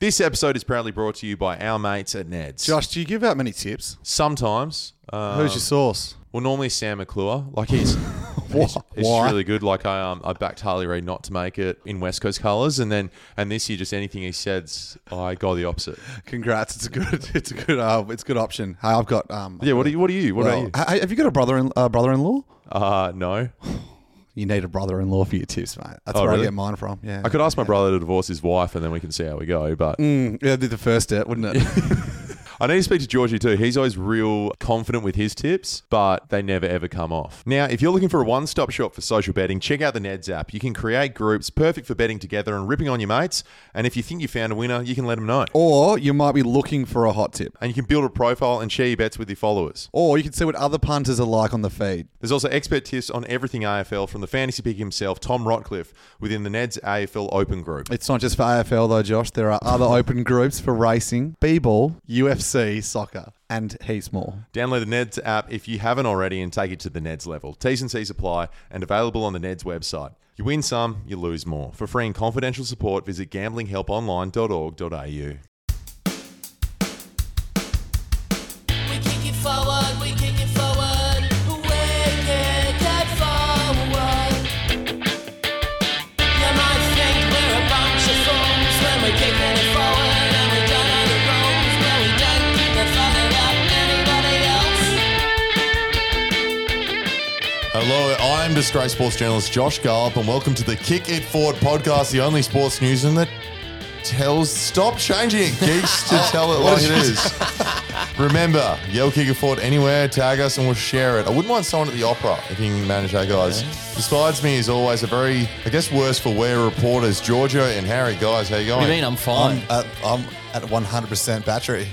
This episode is proudly brought to you by our mates at Ned's. Josh, do you give out many tips? Sometimes. Uh, Who's your source? well, normally Sam McClure. Like he's, he's Why? really good. Like I um I backed Harley Reid not to make it in West Coast colours, and then and this year just anything he says, I go the opposite. Congrats! It's a good, it's a good, uh, it's a good option. Hey, I've got um. Yeah. What are you? What are you? What well, about you? have you got a brother in uh, brother-in-law? Uh no. You need a brother-in-law for your tips, mate. That's Oh, where really? I get mine from. Yeah, I could ask my brother to divorce his wife, and then we can see how we go. But Mm, yeah, that'd be the first step, wouldn't it? I need to speak to Georgie too. He's always real confident with his tips, but they never ever come off. Now, if you're looking for a one stop shop for social betting, check out the Neds app. You can create groups perfect for betting together and ripping on your mates. And if you think you found a winner, you can let them know. or you might be looking for a hot tip. And you can build a profile and share your bets with your followers. Or you can see what other punters are like on the feed. There's also expert tips on everything AFL from the fantasy pick himself, Tom Rotcliffe, within the Neds AFL Open Group. It's not just for AFL though, Josh. There are other open groups for racing, b-ball, UFC, soccer, and heaps more. Download the Neds app if you haven't already and take it to the Neds level. T's and C's apply and available on the Neds website. You win some, you lose more. For free and confidential support, visit gamblinghelponline.org.au. Hello, I'm sports journalist Josh Garlepp, and welcome to the Kick It Forward podcast, the only sports news in that tells. Stop changing it, geeks, to tell it like it is. Remember, yell Kick It Forward anywhere, tag us, and we'll share it. I wouldn't mind someone at the opera if you can manage that, guys. Besides me, is always a very, I guess, worse for wear reporters, Giorgio and Harry. Guys, how you going? What do you mean? I'm fine. I'm at, I'm at 100% battery.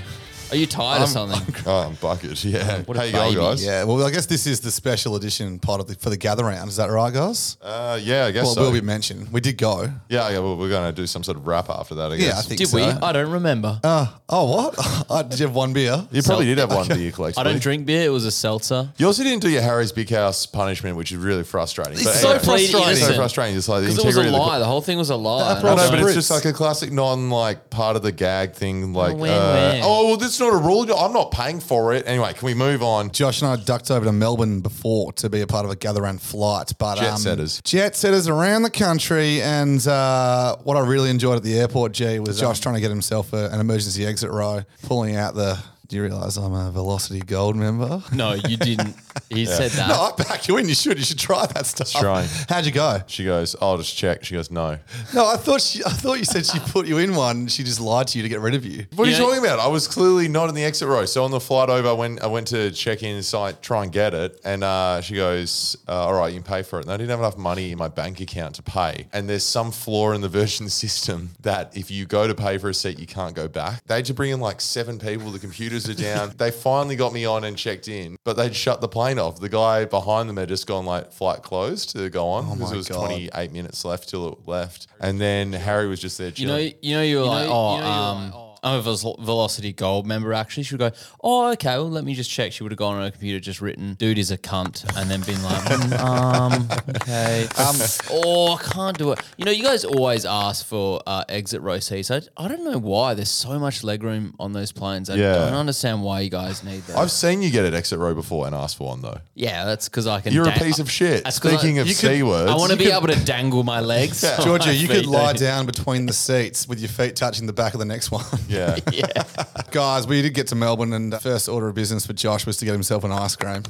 Are you tired or something? Oh, I'm bucket, yeah. What a how you going, baby. guys? Yeah, well, I guess this is the special edition part of the, for the gather round. Is that right, guys? Uh, yeah, I guess well, so. will be mentioned. We did go. yeah, yeah, well, we're going to do some sort of wrap after that, I guess. Yeah, I think Did so. we? I don't remember. Uh, oh, what? uh, did you have one beer? You probably So- did have one beer collection. I collectively. don't drink beer. It was a seltzer. You also didn't do your Harry's Big House punishment, which is really frustrating. It's But so anyway. frustrating. It's so frustrating. It's like the Because it was a integrity of the- lie. The whole thing was a lie. That And I I know, but like, it's just like a classic non like part of the gag thing. Like, when, uh, when? oh, well, that's not a rule. I'm not paying for it. Anyway, can we move on? Josh and I ducked over to Melbourne before to be a part of a gather round flight. But Jet um, setters. Jet setters around the country. And uh, what I really enjoyed at the airport, G, was Josh trying to get himself a, an emergency exit row, pulling out the. Do you realise I'm a Velocity Gold member? no, you didn't. He said that. No, I back you in. You should. You should try that stuff. trying. How'd you go? She goes, I'll just check. She goes, no. No, I thought she. I thought you said she put you in one. and She just lied to you to get rid of you. What are you You know- talking about? I was clearly not in the exit row. So on the flight over, when I went to check in site, try and get it, and uh, she goes, uh, "All right, you can pay for it." And I didn't have enough money in my bank account to pay. And there's some flaw in the Virgin system that if you go to pay for a seat, you can't go back. They had to bring in like seven people. The computers are down. they finally got me on and checked in, but they'd shut the plane off. The guy behind them had just gone like flight closed to go on because my it was God. 28 minutes left till it left. And then Harry was just there. You know, you know, you were like, know- oh, you know, you were um, I'm a Velocity Gold member. Actually, she would go, oh, okay. Well, let me just check. She would have gone on her computer, just written, "Dude is a cunt," and then been like, "Mm, um, okay, um, oh, I can't do it. You know, you guys always ask for uh, exit row seats. I, I don't know why. There's so much legroom on those planes. I Yeah. don't understand why you guys need that. I've seen you get an exit row before and ask for one though. yeah, that's because I can. You're a dang- piece of shit. That's 'cause Speaking I, of you C words, I want to be could- able to dangle my legs. so Giorgio, my you could feet lie don't- down between the seats with your feet touching the back of the next one. Yeah. Yeah. Guys, we did get to Melbourne, and the first order of business for Josh was to get himself an ice cream.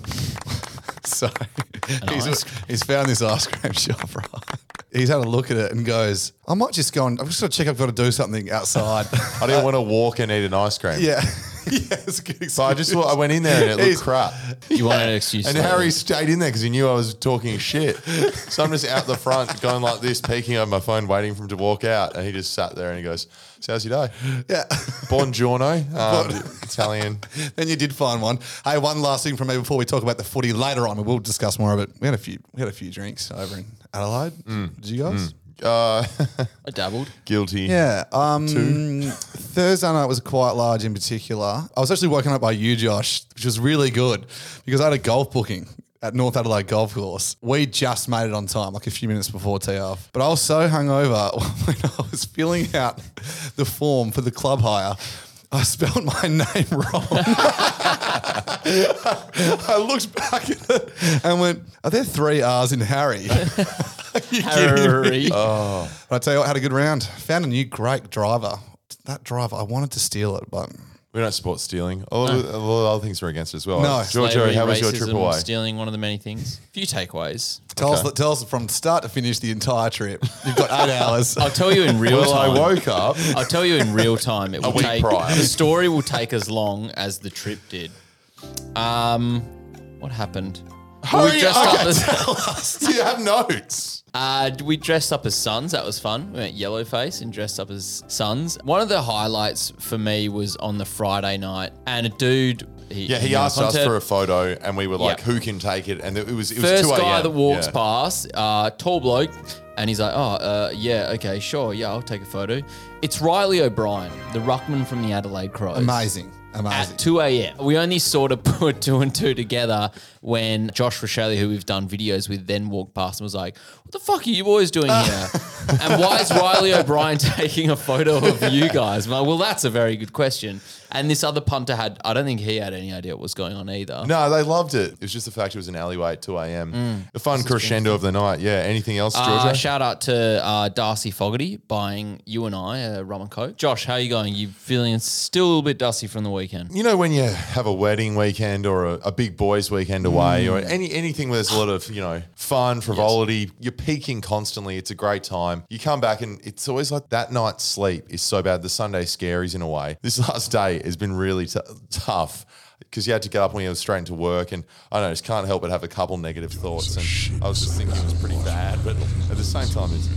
so he's, ice he's found this ice cream shop, right? He's had a look at it and goes, I might just go and I'm just going to check I've got to do something outside. I didn't want to walk and eat an ice cream. yeah. yeah, it's a good So I just thought I went in there and it looked He's- crap. You wanted an excuse. And Harry leave. stayed in there because he knew I was talking shit. So I'm just out the front going like this, peeking over my phone, waiting for him to walk out. And he just sat there and he goes, So how's your day? Yeah. Buongiorno. Um, Italian. then you did find one. Hey, one last thing from me before we talk about the footy later on. We'll discuss more of it. We had a few. We had a few drinks over in Adelaide. Mm. Did you guys? Uh, I dabbled. guilty. Yeah. Um, Thursday night was quite large in particular. I was actually woken up by you, Josh, which was really good because I had a golf booking at North Adelaide Golf Course. We just made it on time, like a few minutes before tee off. But I was so hungover when I was filling out the form for the club hire. I spelled my name wrong. I looked back at it and went, "Are there three R's in Harry?" Are you kidding me? Harry. Oh. But I tell you what, had a good round. Found a new great driver. That driver, I wanted to steal it, but We don't support stealing. A lot, of, a lot of other things we're against as well. No. Giorgio, Slavery, how was your racism, trip away? Stealing, one of the many things. A few takeaways. tell Okay. us tell us from start to finish the entire trip. You've got eight hours. I'll tell you in real Well, I time. woke up. I'll tell you in real time. It will week take prior. the story will take as long as the trip did. Um, what happened? Hurry we dressed up. up as Do you have notes? Uh, we dressed up as sons. That was fun. We went yellow face and dressed up as sons. One of the highlights for me was on the Friday night, and a dude. He, Yeah, he you asked us content- for a photo, and we were like, Yeah. "Who can take it?" And it was it was First 2 guy a.m. that walks Yeah. past, uh, tall bloke, and he's like, "Oh, uh, yeah, okay, sure, yeah, I'll take a photo." It's Riley O'Brien, the ruckman from the Adelaide Crows. Amazing. Amazing. At 2 a.m. We only sort of put two and two together when Josh Rochelle, who we've done videos with, then walked past and was like, What the fuck are you boys doing here? and why is Riley O'Brien taking a photo of you guys? I'm like, well, that's a very good question. And this other punter had, I don't think he had any idea what was going on either. No, they loved it. It was just the fact it was an alleyway at 2 a.m. The fun crescendo of the night. Yeah. Anything else, Uh, Giorgio? shout out to uh, Darcy Fogarty buying you and I a rum and coke. Josh, how are you going? You feeling still a little bit dusty from the weekend? You know when you have a wedding weekend or a, a big boys weekend away or mm. any anything where there's a lot of you know fun frivolity you're peaking constantly it's a great time. You come back and it's always like that night's sleep is so bad the sunday scaries in a way. This last day has been really t- tough because you had to get up when you were straight into work and i don't know just can't help but have a couple negative thoughts and i was just thinking it was pretty bad but at the same time it's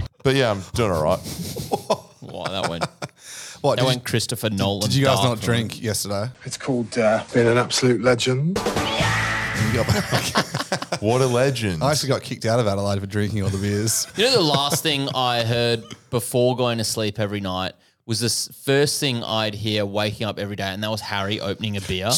but yeah i'm doing all right Wow, that went, what, that did, went Christopher Nolan. did you guys not for me. drink yesterday? It's called uh, being an absolute legend. You got back. what a legend I actually got kicked out of Adelaide for drinking all the beers. You know, the last thing I heard before going to sleep every night was this first thing I'd hear waking up every day, and that was Harry opening a beer.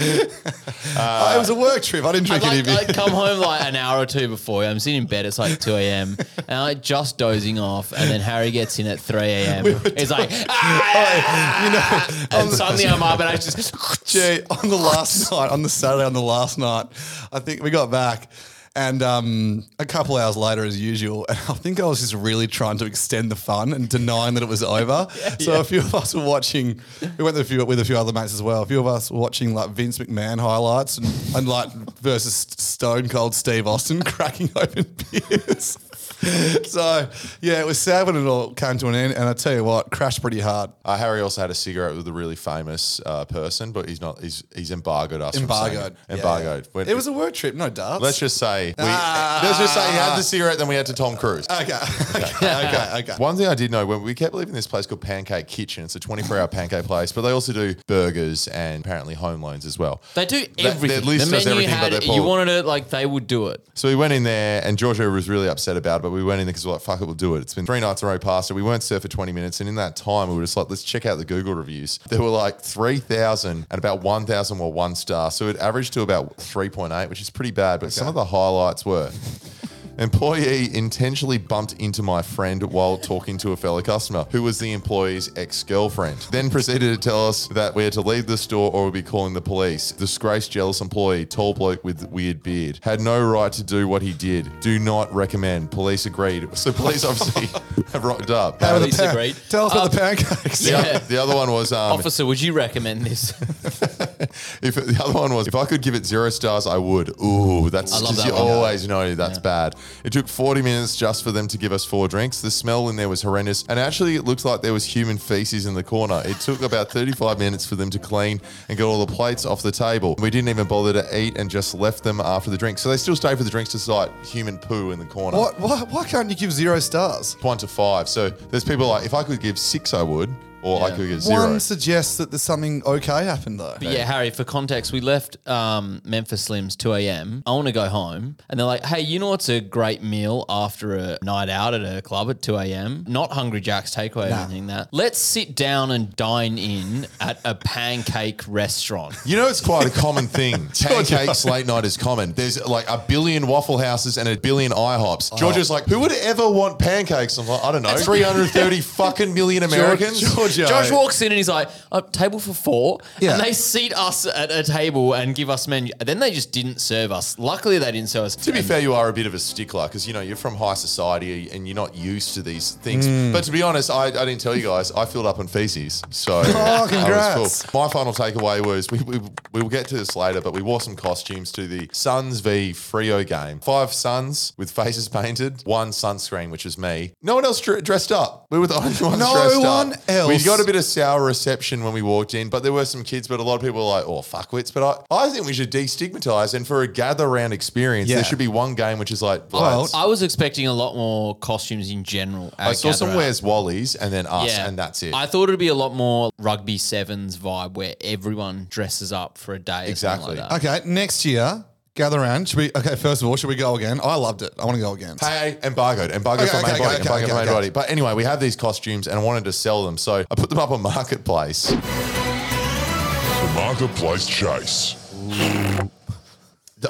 Oh, it was a work trip. I didn't I'd, drink any like, beer. I'd come home like an hour or two before. I'm sitting in bed. It's like 2 a.m. and I'm like just dozing off. And then Harry gets in at 3 a.m. He's like, ah! you know, and suddenly I'm up and I just. Gee, on the last night, on the Saturday, on the last night, I think we got back. And um, a couple hours later, as usual, and I think I was just really trying to extend the fun and denying that it was over. so a few of us were watching. We went with a few with a few other mates as well. A few of us were watching like Vince McMahon highlights and, and like versus Stone Cold Steve Austin cracking open beers. so yeah, it was sad when it all came to an end. And I tell you what, crashed pretty hard. Uh, Harry also had a cigarette with a really famous uh, person, but he's not. He's he's embargoed us. from saying Embargoed. it. Yeah. Embargoed. When- It was a work trip, no darts. let's just say. We, Ah. let's just say he had the cigarette. Then we had to Tom Cruise. Okay. okay. Okay. Okay. One thing I did know when we kept leaving this place called Pancake Kitchen. It's a 24-hour pancake place, but they also do burgers and apparently home loans as well. They do That- everything. At least the does menu everything, had, they're you wanted it like they would do it. So we went in there, and Giorgio was really upset about it. But we went in there because we're like, "Fuck it, we'll do it." It's been three nights in a row past it. We weren't served for twenty minutes, and in that time, we were just like, "Let's check out the Google reviews." There were like three thousand, and about one thousand were one star. So it averaged to about three point eight, which is pretty bad. But some of the highlights were. Employee intentionally bumped into my friend while talking to a fellow customer who was the employee's ex girlfriend. Then proceeded to tell us that we had to leave the store or we'd be calling the police. Disgraced, jealous employee, tall bloke with weird beard, had no right to do what he did. Do not recommend. Police agreed. So police obviously have rocked up. How about Police the pan- agreed. Tell us about the pancakes. The, Yeah. other, the other one was um, Officer, would you recommend this? if the other one was if I could give it zero stars, I would. Ooh, that's I love because that you one. always know that's bad. It took 40 minutes just for them to give us four drinks. The smell in there was horrendous, and actually, it looked like there was human feces in the corner. It took about 35 minutes for them to clean and get all the plates off the table. We didn't even bother to eat and just left them after the drink. So they still stayed for the drinks to despite human poo in the corner. What, why, why can't you give zero stars? One to five. So there's people like, if I could give six, I would. Or I Yeah. could get zero. One suggests that there's something okay happened though. But yeah, Harry, for context, we left um, Memphis Slims 2 a.m. I want to go home. And they're like, hey, you know what's a great meal after a night out at a club at 2 a.m.? Not Hungry Jack's takeaway or anything that. Let's sit down and dine in at a pancake restaurant. You know, it's quite a common thing. Pancakes late night is common. There's like a billion Waffle Houses and a billion IHOPs. George is like, who would ever want pancakes? I'm like, I don't know, 330 fucking million Americans. Giorgio. Josh walks in and he's like, a table for four. Yeah. And they seat us at a table and give us menu. Then they just didn't serve us. Luckily, they didn't serve us. To be fair, you are a bit of a stickler because you know you're from high society and you're not used to these things. Mm. But to be honest, I, I didn't tell you guys. I filled up on feces, so Oh, congrats. full. My final takeaway was we, we we will get to this later, but we wore some costumes to the Suns v Freo game. Five Suns with faces painted, one sunscreen, which was me. No one else dr- dressed up. We were the only ones No dressed one up. else. We got a bit of sour reception when we walked in, but there were some kids. But a lot of people were like, "Oh, fuckwits." But I, I think we should destigmatize and for a gather round experience, Yeah. there should be one game which is like, Well, blokes. I was expecting a lot more costumes in general. I saw some Gather wears Wally's and then us, and that's it. I thought it'd be a lot more rugby sevens vibe where everyone dresses up for a day. Exactly. Exactly. Like that. Okay, next year, gather around. Should we? Okay, first of all, should we go again? I loved it. I want to go again. Hey, embargoed, embargoed Okay, for main okay, body, okay, embargoed okay, for main okay. body. But anyway, we have these costumes, and I wanted to sell them, so I put them up on marketplace. The Marketplace Chase.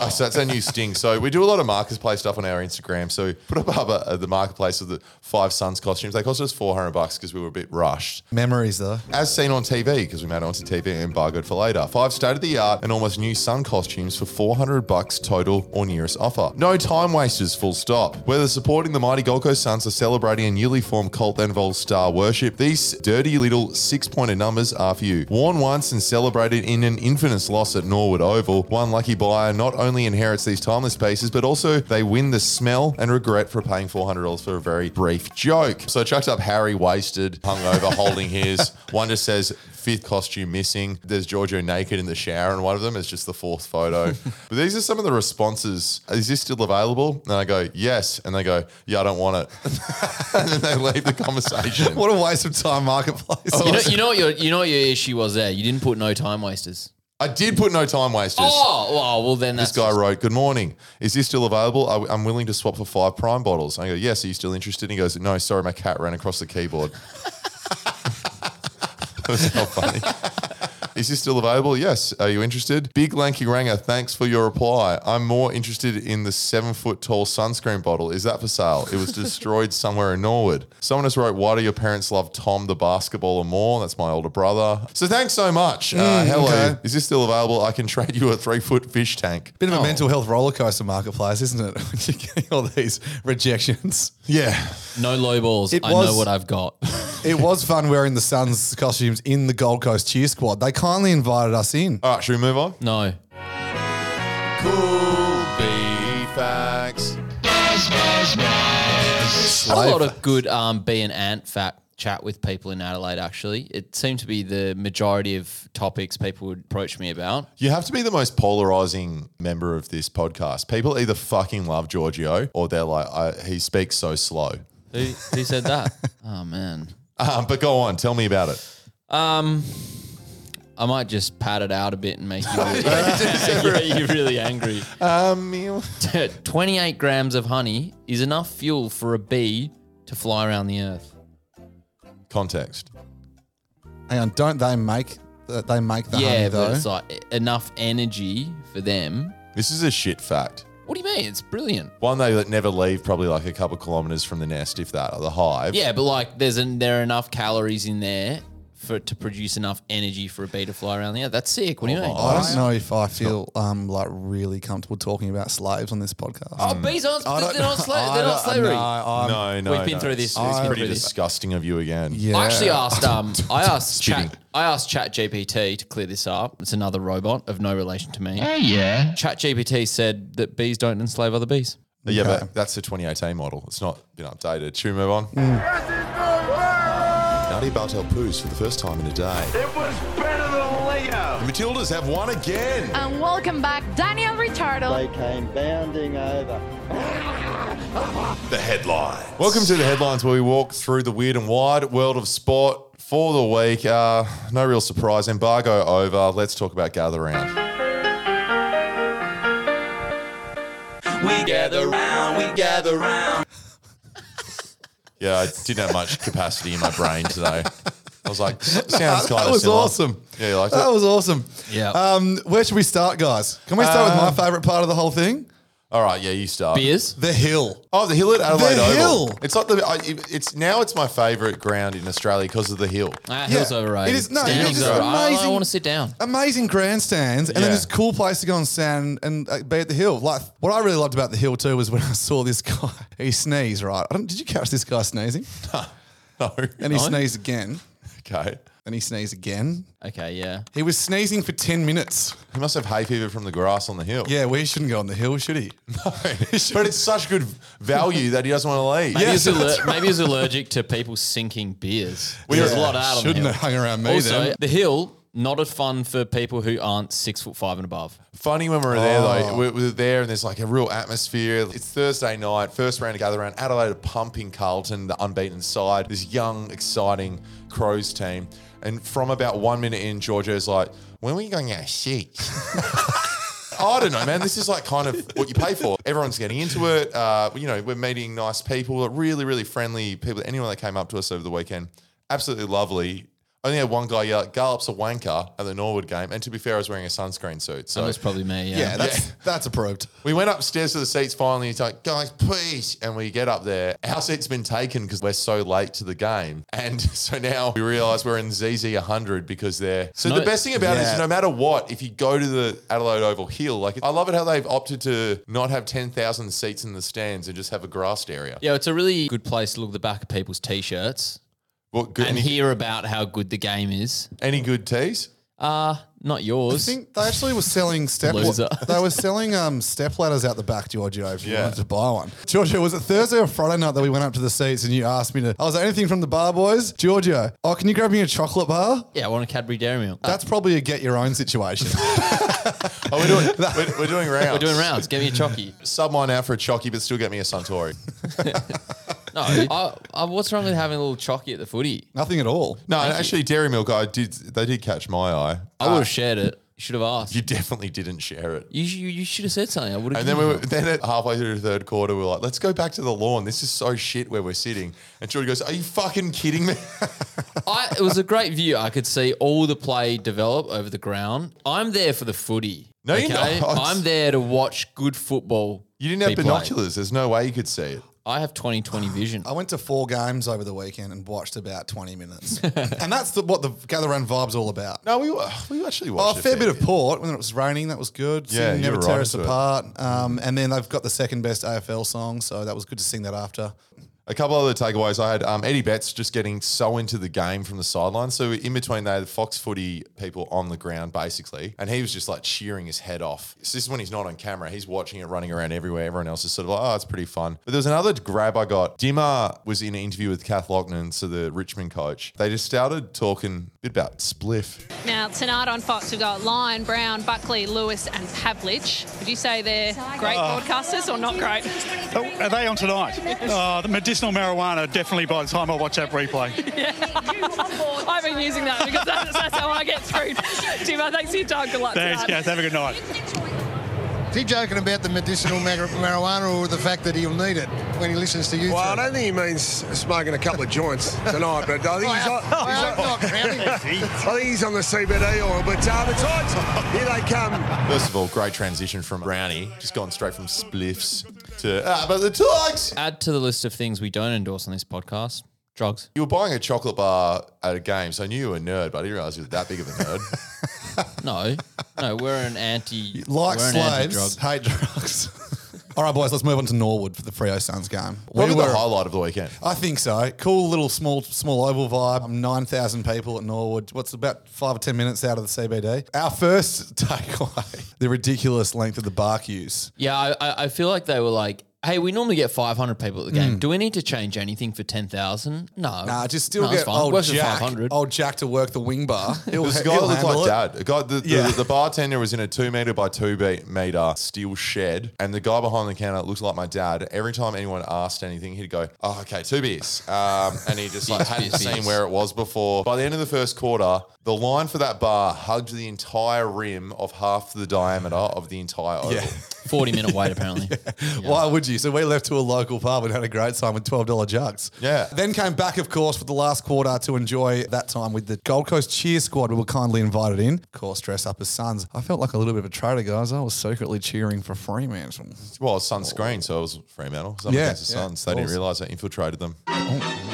Oh, So that's our new sting. So we do a lot of marketplace stuff on our Instagram. So put up, up uh, the marketplace of the five Suns costumes. They cost us four hundred bucks because we were a bit rushed. Memories though. As seen on TV, because we made it onto TV and embargoed for later. Five state of the art and almost new Sun costumes for 400 bucks total or nearest offer. No time wasters, full stop. Whether supporting the mighty Gold Coast Suns or celebrating a newly formed cult that involves star worship, these dirty little six pointed numbers are for you. Worn once and celebrated in an infamous loss at Norwood Oval, one lucky buyer not only inherits these timeless pieces, but also they win the smell and regret for paying $400 for a very brief joke. So I chucked up Harry wasted, hungover, holding his. One just says fifth costume missing. There's Giorgio naked in the shower, and one of them is just the fourth photo. but these are some of the responses. Is this still available? And I go, yes. And they go, yeah, I don't want it. and then they leave the conversation. What a waste of time, marketplace. You know, you know what your you know what your issue was there. You didn't put no time wasters. I did put no time wasters. Oh, well, well then This that's guy wrote, Good morning. Is this still available? I- I'm willing to swap for five prime bottles. I go, Yes. Are you still interested? And he goes, No, sorry, my cat ran across the keyboard. that was so funny. Is this still available? Yes. Are you interested? Big Lanky Ranger, thanks for your reply. I'm more interested in the seven foot tall sunscreen bottle. Is that for sale? It was destroyed somewhere in Norwood. Someone has wrote, Why do your parents love Tom the basketballer more? That's my older brother. So thanks so much. Uh, hello. okay. Is this still available? I can trade you a three foot fish tank. Bit of a mental health roller coaster marketplace, isn't it? When you're getting all these rejections. Yeah. no low balls. It I was- know what I've got. It was fun wearing the Suns costumes in the Gold Coast cheer squad. They kindly invited us in. All right, should we move on? No. Cool B facts. Had a lot of good um, bee and ant fact chat with people in Adelaide. Actually, it seemed to be the majority of topics people would approach me about. You have to be the most polarizing member of this podcast. People either fucking love Giorgio or they're like, I, he speaks so slow. Who, who said that? oh man. Um, but go on, tell me about it. Um, I might just pat it out a bit and make you really, you really angry. Um, you- 28 grams of honey is enough fuel for a bee to fly around the earth. context. Hang on, don't they make th- they make the yeah, honey but though? it's like enough energy for them. This is a shit fact. What do you mean? It's brilliant. One they that never leave, probably like a couple kilometers from the nest, if that, or the hive. Yeah, but like there's an, there are enough calories in there for it to produce enough energy for a bee to fly around the earth. That's sick. What do you mean? I don't know if I feel um like really comfortable talking about slaves on this podcast. Oh, bees aren't. I don't- They're not, sla- I they're not don't- slavery. No, I'm- No, no, We've been no. through this. It's, We've been pretty through this. disgusting of you again. Yeah. I actually asked. Um, I asked Spitting. Chat. I asked Chat GPT to clear this up. It's another robot of no relation to me. Oh yeah. Chat GPT said that bees don't enslave other bees. Yeah, Okay. but that's the 2018 model. It's not been updated. Should we move on? Nutty Bartel poos for the first time in a day. It was better than Leo. The Matildas have won again. And welcome back, Daniel Ricciardo. They came bounding over. The headline. Welcome to the headlines where we walk through the weird and wide world of sport For the week, uh, no real surprise. Embargo over. Let's talk about Gather Round. We gather round, we gather round. Yeah, I didn't have much capacity in my brain today. I was like, "S- sounds kind of that was awesome. Yeah, you liked That was awesome. Yeah. Um, where should we start, guys? Can we start with my favourite part of the whole thing? All right, yeah, you start. Beers? The hill. Oh, the hill at Adelaide The Oval. hill. It's like the. I, it- it's now. It's my favourite ground in Australia because of the hill. Ah, hill's overrated. it is- no, Standing's it's overrated. I, I amazing. want to sit down. Amazing grandstands, and then Yeah. this cool place to go and stand and uh, be at the hill. Like what I really loved about the hill too was when I saw this guy. He sneezed. Right? I don't, did you catch this guy sneezing? No. And he sneezed again. Okay. And he sneezed again. Okay, yeah. He was sneezing for ten minutes. He must have hay fever from the grass on the hill. Yeah, we shouldn't go on the hill, should he? No. but it's such good value that he doesn't want to leave. Maybe, Yes, he's aller- that's maybe he's allergic to people sinking beers. We There's a lot out on the Shouldn't hill. have hung around me Also, then. the hill not as fun for people who aren't six foot five and above. Funny when we were there Oh. though. We we were there and there's like a real atmosphere. It's Thursday night, first round to gather around. Adelaide are pumping Carlton, the unbeaten side. This young, exciting Crows team. And from about one minute in, Giorgio's like, "When are we going out seats?" I don't know, man. This is like kind of what you pay for. Everyone's getting into it. Uh, you know, we're meeting nice people, really, really friendly people. Anyone that came up to us over the weekend, absolutely lovely. Only had one guy yell, "Garlepp's a wanker" at the Norwood game. And to be fair, I was wearing a sunscreen suit, so That was probably me. Yeah. Yeah, that's that's approved. we went upstairs to the seats finally. He's like, guys, please. And we get up there. Our seat's been taken because we're so late to the game. And so now we realize we're in ZZ 100 because they're. So No- the best thing about it Yeah. is no matter what, if you go to the Adelaide Oval Hill, like I love it how they've opted to not have 10,000 seats in the stands and just have a grassed area. Yeah, it's a really good place to look at the back of people's t-shirts Well, good, and any, hear about how good the game is. any good teas? Uh, not yours. I yours. think they actually were selling step. Loser. they were selling um, step ladders out the back, Giorgio. If you Yeah. wanted to buy one, Giorgio, was it Thursday or Friday night that we went up to the seats and you asked me to? I was like, anything from the bar boys, Giorgio. Oh, can you grab me a chocolate bar? yeah, I want a Cadbury Dairy Milk. That's probably a get your own situation. Oh, we're doing, we're, we're doing rounds. We're doing rounds. Get me a chocky. Sub mine out for a chocky, but still get me a Suntory. No, I, I, what's wrong with having a little chocky at the footy? Nothing at all. No, actually, Dairy Milk, I did. They did catch my eye. I would have shared it. You should have asked. You You, definitely didn't share it. you, you should have said something. I would have. And then we were, then at halfway through the third quarter, we are like, let's go back to the lawn. This is so shit where we're sitting. And George goes, Are you fucking kidding me? I, it was a great view. I could see all the play develop over the ground. I'm there for the footy. No, you're not. I'm there to watch good football. You didn't have be played. binoculars. There's no way you could see it. I have 20/20 vision. I went to four games over the weekend and watched about 20 minutes. and that's the, what the gather round vibe's all about. No, we were, we actually Oh, watched a fair bit of port when it was raining. That was good. Yeah, Sing you Never were Tear right Us into it. Apart. Um, and then they've got the second best AFL song, so that was good to sing that after. A couple other takeaways. I had um, Eddie Betts just getting so into the game from the sideline. So in between, they had the Fox Footy people on the ground basically, and he was just like cheering his head off. So this is when he's not on camera. He's watching it running around everywhere. Everyone else is sort of like, oh, it's pretty fun. But there was another grab I got. Dimmer was in an interview with Kath Loughnane, so the Richmond coach. They just started talking a bit about spliff. Now, tonight on Fox, we've got Lyon, Brown, Buckley, Lewis, and Pavlich. Would you say they're great broadcasters or not great? Oh, are they on tonight? Oh, the medicinal marijuana definitely by the time I watch that replay. I've been using that because that's, that's how I get through. Jimmo, thanks for your time. Good luck Thanks, tonight. guys. Have a good night. Is he joking about the medicinal mar- marijuana or the fact that he'll need it when he listens to you? Well, I don't think he means smoking a couple of joints tonight, but I think he's on, I hope on- not, Crowley. I think he's on the CBD oil. But uh, the Tides, here they come. First of all, great transition from Brownie, just gone straight from spliffs to ah, but the Tigers. Add to the list of things we don't endorse on this podcast: drugs. You were buying a chocolate bar at a game, so I knew you were a nerd, but I didn't realize you were that big of a nerd. No, no, we're an anti. Like we're an slaves, anti-drug. hate drugs. all right, boys, let's move on to Norwood for the Freo Suns game. Probably We the were- highlight of the weekend. I think so. Cool little small small oval vibe. Um, Nine thousand people at Norwood. What's about five or ten minutes out of the CBD. Our first takeaway: the ridiculous length of the bar queues. Yeah, I, I I feel like they were like Hey, we normally get 500 people at the game. Mm. Do we need to change anything for 10,000? No. Nah, just still No, it's get fine. old Works for Jack, 500. old Jack to work the wing bar. He'll, There's guy that he'll looked handle like it. dad. A guy, the, the, Yeah. the bartender was in a two meter by two be- meter steel shed, and the guy behind the counter looks like my dad. Every time anyone asked anything, he'd go, "Oh, okay, two beers," um, and he just like Beers, hadn't beers, seen beers. where it was before. By the end of the first quarter, the line for that bar hugged the entire rim of half the diameter of the entire oval. Yeah. 40 minute wait, apparently. Why would you? So we left to a local pub and had a great time with twelve dollar jugs. Yeah. Then came back, of course, for the last quarter to enjoy that time with the Gold Coast cheer squad. We were kindly invited in. Of course, dressed up as Suns. I felt like a little bit of a traitor, guys. I was secretly cheering for Fremantle. Well, sunscreen, so it was Fremantle. Up Yeah, against the yeah, Suns. They didn't realise I infiltrated them. Oh.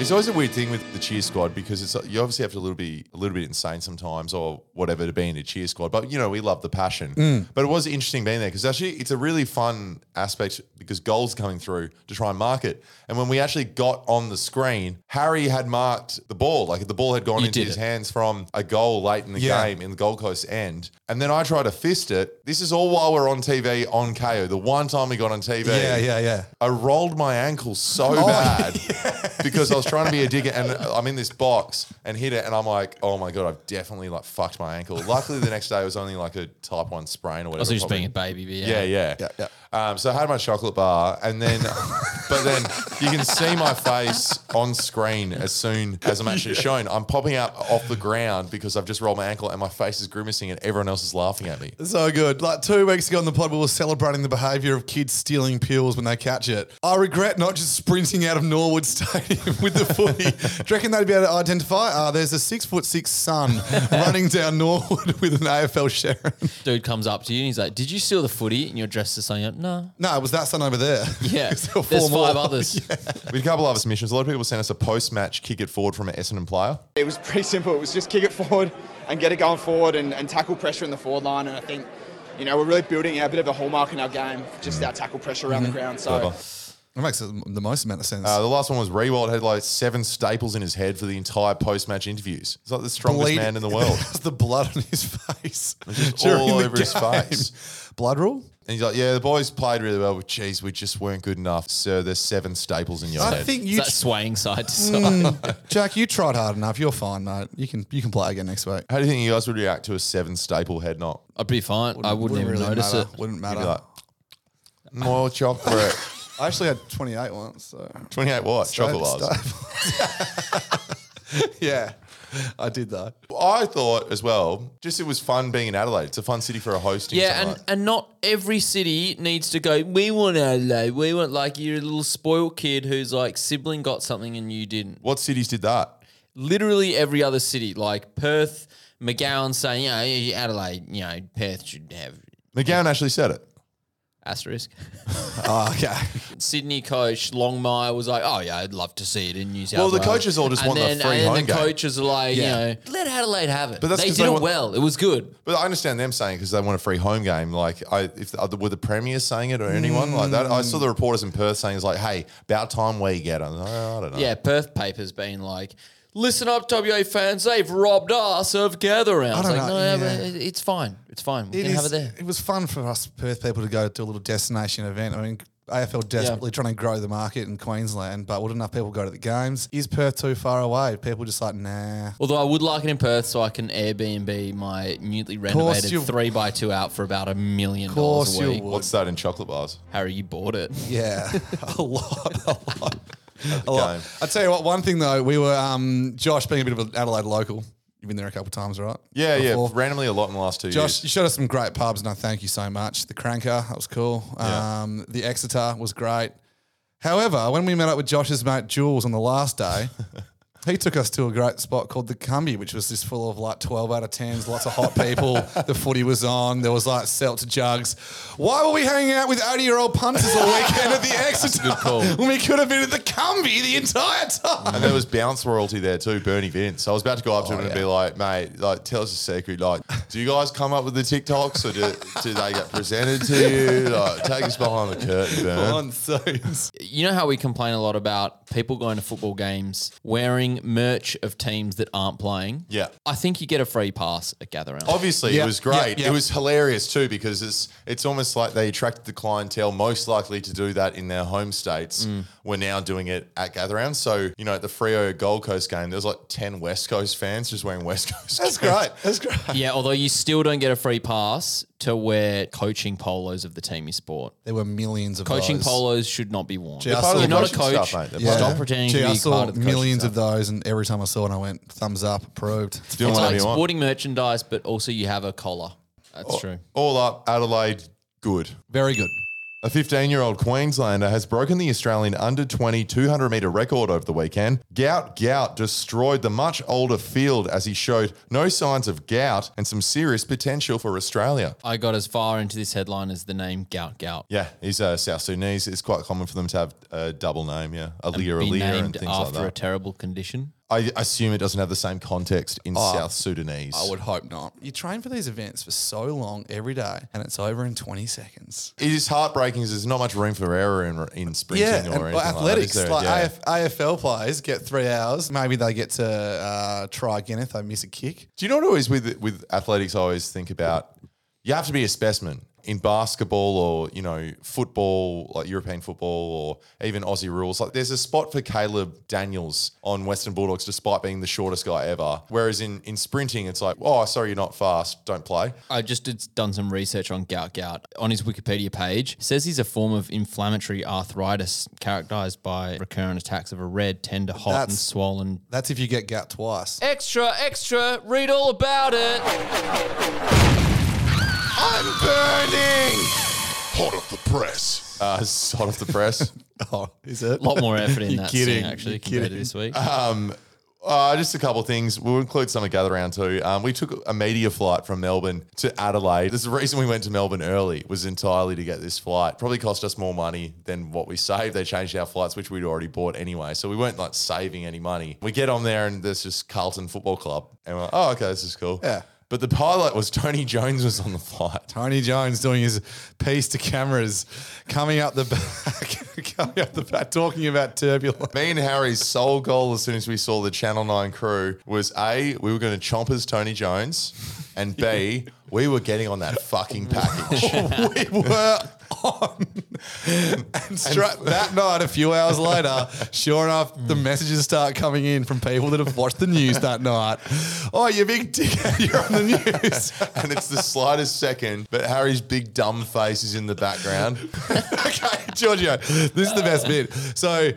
It's always a weird thing with the cheer squad because it's you obviously have to a little bit a little bit insane sometimes or whatever to be in a cheer squad. But you know we love the passion. Mm. But it was interesting being there because actually it's a really fun aspect because goals coming through to try and mark it. And when we actually got on the screen, Harry had marked the ball like the ball had gone You into his it. hands from a goal late in the Yeah. game in the Gold Coast end. And then I tried to fist it. This is all while we're on TV on KO. The one time we got on TV. Yeah, yeah, yeah. I rolled my ankle so Oh, bad because I was trying to be a digger and I'm in this box and hit it and I'm like, oh my god, I've definitely like fucked my ankle. Luckily, the next day it was only like a type one sprain or oh, whatever. Also, just probably. being a baby. But Yeah, yeah. yeah. Yeah, Um, so I had my chocolate bar, and then, but then you can see my face on screen as soon as I'm actually shown. I'm popping up off the ground because I've just rolled my ankle, and my face is grimacing, and everyone else is laughing at me. So good. Like two weeks ago on the pod, we were celebrating the behaviour of kids stealing pills when they catch it. I regret not just sprinting out of Norwood Stadium with the footy. Do you reckon they'd be able to identify? Uh, there's a six foot six son running down Norwood with an AFL Sherrin. Dude comes up to you and he's like, Did you steal the footy? And you're dressed as something. No. No, it was that son over there. Yeah. There were There's four five more. others. We had a couple of other submissions. A lot of people sent us a post-match kick it forward from an Essendon player. It was pretty simple. It was just kick it forward and get it going forward and, and tackle pressure in the forward line. And I think, you know, we're really building a bit of a hallmark in our game, just our tackle pressure around the ground. So Clever. That makes the most amount of sense. Uh, the last one was Rewald had like seven staples in his head for the entire post-match interviews. He's like the strongest Bleed- man in the world. That's the blood on his face. just all the over his face. Blood rule? And he's like, yeah, the boys played really well, but geez, we just weren't good enough. Sir, there's seven staples in your head. I head. think Is you that swaying side to side? Mm, Jack, you tried hard enough. You're fine, mate. You can you can play again next week. How do you think you guys would react to a seven staple head knock? I'd be fine. I wouldn't, even really notice matter. it. Wouldn't You'd matter. be like, more chocolate. I actually had 28 once. So 28 what? Chocolate bars. Staples. yeah, I did that. I thought as well, just it was fun being in Adelaide. It's a fun city for a hosting. Yeah, and, and not every city needs to go, we want Adelaide. We want, like, you're a little spoiled kid who's like, sibling got something and you didn't. what cities did that? Literally every other city, like Perth, McGowan saying, you know, yeah, Adelaide, you know, Perth should have McGowan actually said it. Asterisk. Oh, okay. Sydney coach Longmire was like, "Oh yeah, I'd love to see it in New South Well, the Wales." coaches all just and want the then, free and home the game. coaches are like, Yeah. you know, let Adelaide have it. But that's they 'cause did they it want- well. It was good. But I understand them saying because they want a free home game. Like, I if the, were the premiers saying it or anyone like that? I saw the reporters in Perth saying it's like, "Hey, about time we get it." I, was like, "Oh, I don't know. Yeah, Perth papers being like, "Listen up, WA fans, they've robbed us of gather rounds." I don't like, know, no, no, yeah. but it- it's fine. It's fine. We It can have it is- there. It was fun for us Perth people to go to a little destination event. I mean, AFL desperately trying to grow the market in Queensland, but would enough people go to the games? Is Perth too far away? People just like, nah. Although I would like it in Perth, so I can Airbnb my newly renovated three by two out for about a million Course dollars a you week. would. What's that in chocolate bars? Harry, you bought it. Yeah, a lot, a lot. A lot. I tell you what, one thing though, we were um, Josh being a bit of an Adelaide local. You've been there a couple of times, right? Yeah, Before. yeah. Randomly a lot in the last two Josh, years. you showed us some great pubs, and I thank you so much. The Cranker, that was cool. Yeah. Um, the Exeter was great. However, when we met up with Josh's mate Jules on the last day, he took us to a great spot called the Cumby, which was just full of like 12 out of 10s, lots of hot people. the footy was on. There was like seltzer jugs. Why were we hanging out with 80 year old punters all weekend at the Exeter when we could have been at the Cumby the entire time? And there was bounce royalty there too, Bernie Vince. I was about to go up to him oh, and yeah. be like, mate, like, tell us a secret. Like, do you guys come up with the TikToks or do, do they get presented to you? Like, take us behind the curtain, Bern. On scenes. You know how we complain a lot about people going to football games wearing merch of teams that aren't playing. Yeah. I think you get a free pass at Gather Round. Obviously, Yeah, it was great. yeah. It was hilarious too because it's it's almost like they attracted the clientele most likely to do that in their home states. Mm. We're now doing it at Gather Round. So you know, at the Freo Gold Coast game, there's like ten West Coast fans just wearing West Coast. That's great. That's great. Yeah, although you still don't get a free pass to wear coaching polos of the team you sport. There were millions of Coaching those. polos should not be worn. Gee, I saw- You're not a coaching coach. stuff, mate. Yeah. Stop pretending Gee, to I be saw part of the coaching millions stuff. of those, and every time I saw one, I went thumbs up, approved. Doing It's whatever like you want. sporting merchandise, but also you have a collar. That's true. All up, Adelaide, good. Very good. A 15 year old Queenslander has broken the Australian under 20 200 metre record over the weekend. Gout Gout destroyed the much older field as he showed no signs of gout and some serious potential for Australia. I got as far into this headline as the name Gout Gout. Yeah, he's uh, South Sudanese. It's quite common for them to have a double name, yeah. Aliir Aliir and things like that. Named after a terrible condition. I assume it doesn't have the same context in Oh, South Sudanese. I would hope not. You train for these events for so long every day, and it's over in 20 seconds. It is heartbreaking. 'cause There's not much room for error in, in sprinting Yeah, or and anything like like, athletics, that, is there? like Yeah. AF, AFL players get three hours. Maybe they get to uh, try again if they miss a kick. Do you know what always with with athletics? I always think about you have to be a specimen in basketball or you know football, like European football or even Aussie rules. Like there's a spot for Caleb Daniels on Western Bulldogs, despite being the shortest guy ever. Whereas in in sprinting, it's like, oh, sorry, you're not fast, don't play. I just did done some research on gout gout. On his Wikipedia page, it says he's a form of inflammatory arthritis characterized by recurrent attacks of a red, tender, hot, and swollen. That's if you get gout twice. Extra, extra, read all about it. I'm burning. Hot off the press. Uh, it's hot off the press. Oh, is it? A lot more effort in You're that kidding. scene, actually, You're compared to kidding. this week. Um, uh, just a couple of things. We'll include some of Gather Round too. Um, we took a media flight from Melbourne to Adelaide. There's the reason we went to Melbourne early was entirely to get this flight. Probably cost us more money than what we saved. They changed our flights, which we'd already bought anyway. So we weren't like saving any money. We get on there and there's just Carlton Football Club. And we're like, oh, okay, this is cool. Yeah. But the pilot was Tony Jones was on the flight. Tony Jones doing his piece to cameras, coming up the back, coming up the back, talking about turbulence. Me and Harry's sole goal as soon as we saw the Channel 9 crew was A, we were going to chompers Tony Jones, and B, we were getting on that fucking package. we were on. And stra- that night, a few hours later, sure enough, the messages start coming in from people that have watched the news that night. Oh, you big dickhead, you're on the news. and it's the slightest second, but Harry's big dumb face is in the background. okay, Giorgio, this is the best bit. So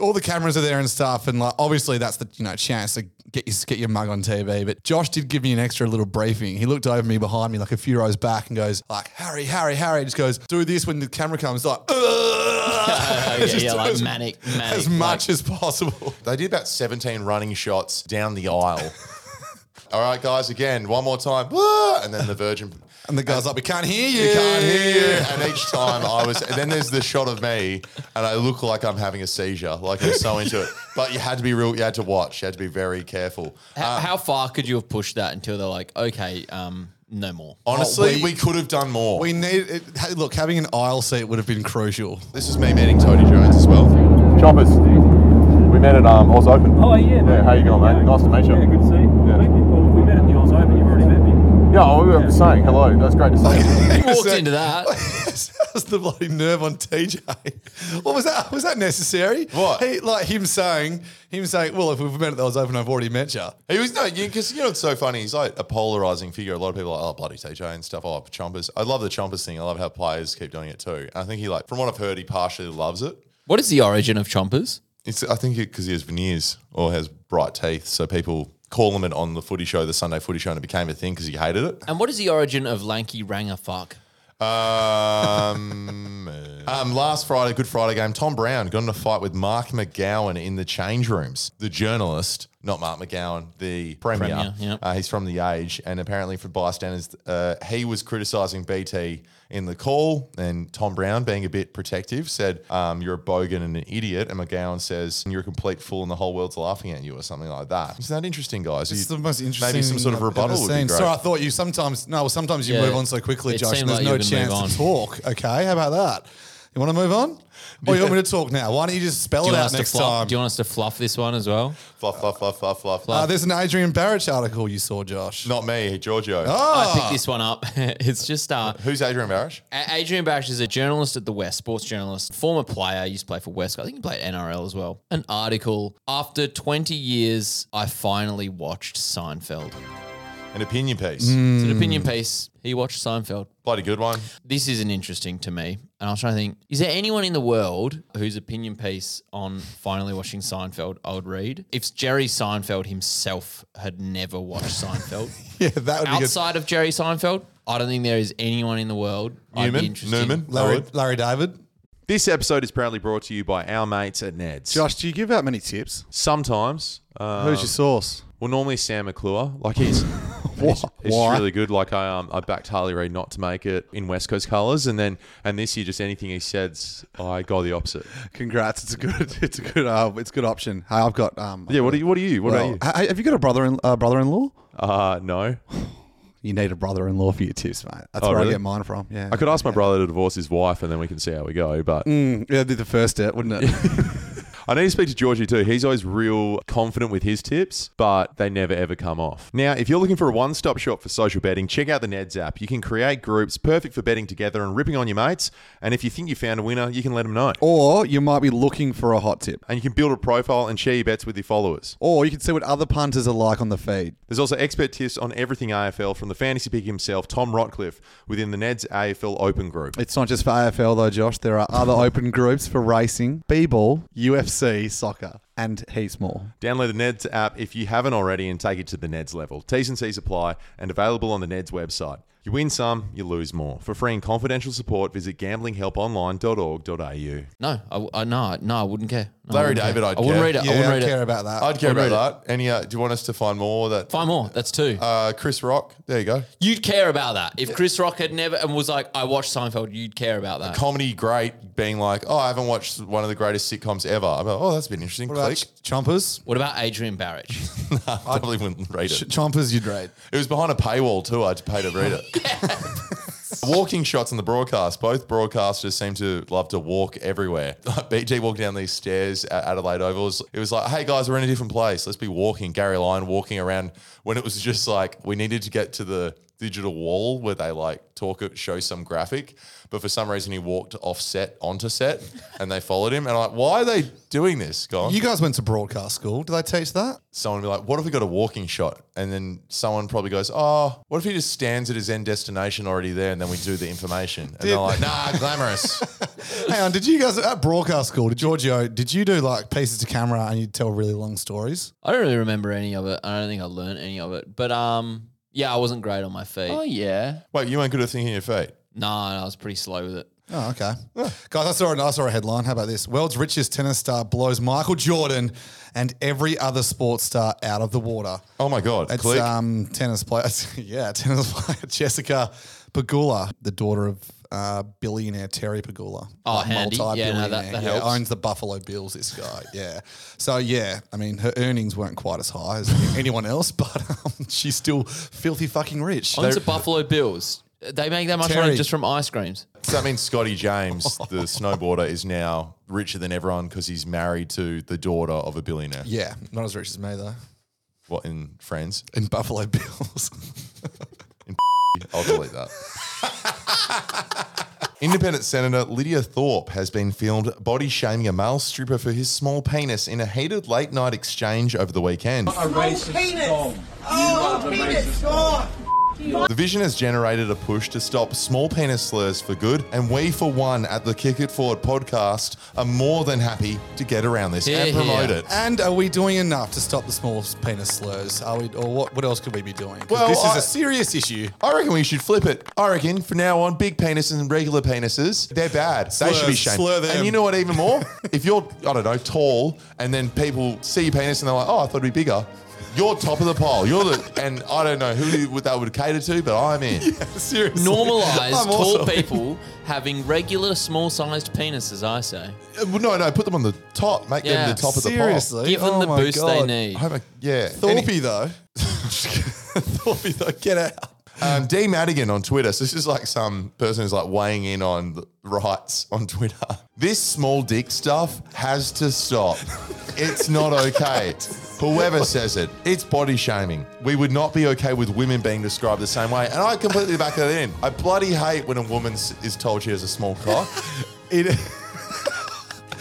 all the cameras are there and stuff, and like obviously that's the you know chance to get your get your mug on TV. But Josh did give me an extra little briefing. He looked over me behind me like a few rows back and goes like Harry, Harry, Harry. Just goes do this when the camera comes like. yeah, Just yeah, like as- manic, manic. as much as possible. They did about 17 running shots down the aisle. All right, guys, again, one more time. And then the Virgin. And the guy's like, we can't hear you. You can't hear you. And each time I was, and then there's the shot of me, and I look like I'm having a seizure. Like I'm so into it. But you had to be real, you had to watch, you had to be very careful. How, how far could you have pushed that until they're like, okay, um, no more? Honestly, we- we, could have done more. We need it, hey, look. Having an aisle seat would have been crucial. this is me meeting Tony Jones as well. Choppers. We met at um, Oz Open. Oh yeah. Yeah, how you going, mate? Nice to meet you. Yeah, good to see you. Yeah. Mate, well, we met at the Oz Open. You've already met me. Yeah, oh, I was saying hello. That's great to see you. You walked into that. That's the bloody nerve on TJ. What was that? Was that necessary? What? He, like him saying, him saying, "Well, if we've met at the Oz Open, I've already met you." He was no, because you know it's so funny. He's like a polarizing figure. A lot of people are like, oh bloody TJ and stuff. Oh chompers. I love the chompers thing. I love how players keep doing it too. And I think he like, from what I've heard, he partially loves it. What is the origin of chompers? It's I think because he has veneers or has bright teeth, so people call him it on the footy show, the Sunday footy show, and it became a thing because he hated it. And what is the origin of lanky ranger fuck? Um, um, last Friday, Good Friday game, Tom Browne got in a fight with Mark McGowan in the change rooms. The journalist, not Mark McGowan, the premier. Premier, yeah. uh, he's from The Age, and apparently for bystanders, uh, he was criticising BT in the call, and Tom Browne, being a bit protective, said, um, "You're a bogan and an idiot," and McGowan says, "You're a complete fool, and the whole world's laughing at you," or something like that. Isn't that interesting, guys? It's You- the most interesting. Maybe some sort of thing I've ever rebuttal would be seen. great. Sorry, I thought you sometimes no. Well, sometimes you Yeah, move on so quickly, it Josh. And there's like no chance to talk. Okay, how about that? You want to move on? Or you want me to talk now? Why don't you just spell Do it want out us to next fluff, time? do you want us to fluff this one as well? Fluff, fluff, fluff, fluff, fluff. Uh, there's an Adrian Barich article you saw, Josh. Not me, Giorgio. Ah. I picked this one up. it's just uh, Who's Adrian Barich? A- Adrian Barich is a journalist at the West, sports journalist, former player, used to play for West. I think he played NRL as well. An article after 20 years, I finally watched Seinfeld. An opinion piece. It's an Hmm. opinion piece. He watched Seinfeld. Bloody good one. This isn't interesting to me. And I was trying to think, is there anyone in the world whose opinion piece on finally watching Seinfeld I would read? If Jerry Seinfeld himself had never watched Seinfeld, Yeah, that would be good. outside of Jerry Seinfeld, I don't think there is anyone in the world. I'd be Newman? interested. Newman? Larry, Larry David. This episode is proudly brought to you by our mates at Ned's. Josh, do you give out many tips? Sometimes. Um, Who's your source? Well, normally Sam McClure. Like he's, he's, he's Why? really good. Like I um I backed Harley Reid not to make it in West Coast colours, and then and this year just anything he says, I go the opposite. Congrats! It's a good, it's a good, uh, it's a good option. Hey, I've got. Um, Yeah. What do you? What are you? What well, are you? ha- have you got a brother in uh, brother-in-law? Uh no. You need a brother-in-law for your tips, mate. That's Oh, where really? I get mine from. Yeah, I could ask my brother to divorce his wife, and then we can see how we go. But Mm, yeah, that'd be the first step, wouldn't it? I need to speak to Georgie too. He's always real confident with his tips, but they never ever come off. Now, if you're looking for a one stop shop for social betting, check out the Neds app. You can create groups perfect for betting together and ripping on your mates. And if you think you found a winner, you can let them know. or you might be looking for a hot tip, And you can build a profile and share your bets with your followers. or you can see what other punters are like on the feed. There's also expert tips on everything AFL from the fantasy pick himself, Tom Rotcliffe, within the Neds AFL Open Group. It's not just for AFL though, Josh. There are other open groups for racing, b-ball, UFC, soccer, and heaps more. Download the Neds app if you haven't already and take it to the Neds level. T's and C's apply and available on the Neds website. You win some, you lose more. For free and confidential support, visit gamblinghelponline.org.au. No, I, w- I- no, no, I wouldn't care. No, I wouldn't David, care. I'd I wouldn't care. read it. Yeah, I wouldn't I'd read it. care about that. I'd care I'd read about that. Any? Uh, do you want us to find more that? Find more. That's two. Uh, Chris Rock. There you go. You'd care about that if Chris Rock had never and was like, "I watched Seinfeld." You'd care about that. Comedy great, being like, oh, I haven't watched one of the greatest sitcoms ever. I'm like, oh, that's been interesting. What about Click. Ch- Chompers? What about Adrian Barich? I probably wouldn't read Ch- it. Chompers, you'd rate. It was behind a paywall too. I had to pay to read it. Walking shots on the broadcast. Both broadcasters seem to love to walk everywhere. BG walked down these stairs at Adelaide Oval. It was, like, hey guys, we're in a different place. Let's be walking. Gary Lyon walking around when it was just like we needed to get to the digital wall where they like talk, show some graphic. But for some reason, he walked off set onto set and they followed him. And I'm like, why are they doing this? Go on. You guys went to broadcast school. Did they teach that? someone would be like, what if we got a walking shot? And then someone probably goes, oh, what if he just stands at his end destination already there and then we do the information? And they're like, nah, glamorous. Hang on, did you guys at broadcast school? Did Giorgio? Did you do like pieces to camera and you'd tell really long stories? I don't really remember any of it. I don't think I learned any of it. But um, yeah, I wasn't great on my feet. Oh yeah. Wait, you weren't good at thinking your feet? No, no, I was pretty slow with it. Oh, okay. Guys, I saw, I saw a headline. How about this? World's richest tennis star blows Michael Jordan and every other sports star out of the water. Oh my God. It's Click. um, tennis player. yeah, tennis player Jessica Pegula, the daughter of uh, billionaire Terry Pegula. Oh, Like, handy. Yeah, no, that- multi-billionaire. that yeah, helps. owns the Buffalo Bills. This guy, yeah. So yeah, I mean, her earnings weren't quite as high as anyone else, but um, she's still filthy fucking rich. Owns the Buffalo Bills. They make that much money just from ice creams. So that means Scotty James, the snowboarder, is now richer than everyone because he's married to the daughter of a billionaire. Yeah, not as rich as me though. What, in Friends? In Buffalo Bills. I'll delete that. Independent Senator Lydia Thorpe has been filmed body shaming a male stripper for his small penis in a heated late night exchange over the weekend. A racist penis. Oh, penis. God. The vision has generated a push to stop small penis slurs for good, and we, for one, at the Kick It Forward podcast, are more than happy to get around this Hear, and promote hear. it. And are we doing enough to stop the small penis slurs? Are we, or what? What else could we be doing? 'Cause Well, this is I- a serious issue. I reckon we should flip it. I reckon from now on, big penises and regular penises, they're bad. they should be shamed. slur them. And you know what, even more? if you're, I don't know, tall, and then people see your penis and they're like, oh, I thought it'd be bigger. You're top of the pile. You're the, and I don't know who that would cater to, but I'm in. seriously. Normalize I'm tall also- people having regular small-sized penises. I say. Uh, well, No, no, put them on the top. Make Yeah. them the top of the Seriously? pile. Give them Oh the my boost God. they need. I'm a- yeah. Thorpey Any- though. Thorpey though, get out. Um, D Madigan on Twitter. So this is like some person who's like weighing in on rights on Twitter. This small dick stuff has to stop. It's not okay. Whoever says it, it's body shaming. We would not be okay with women being described the same way. And I completely back that in. I bloody hate when a woman is told she has a small cock. It,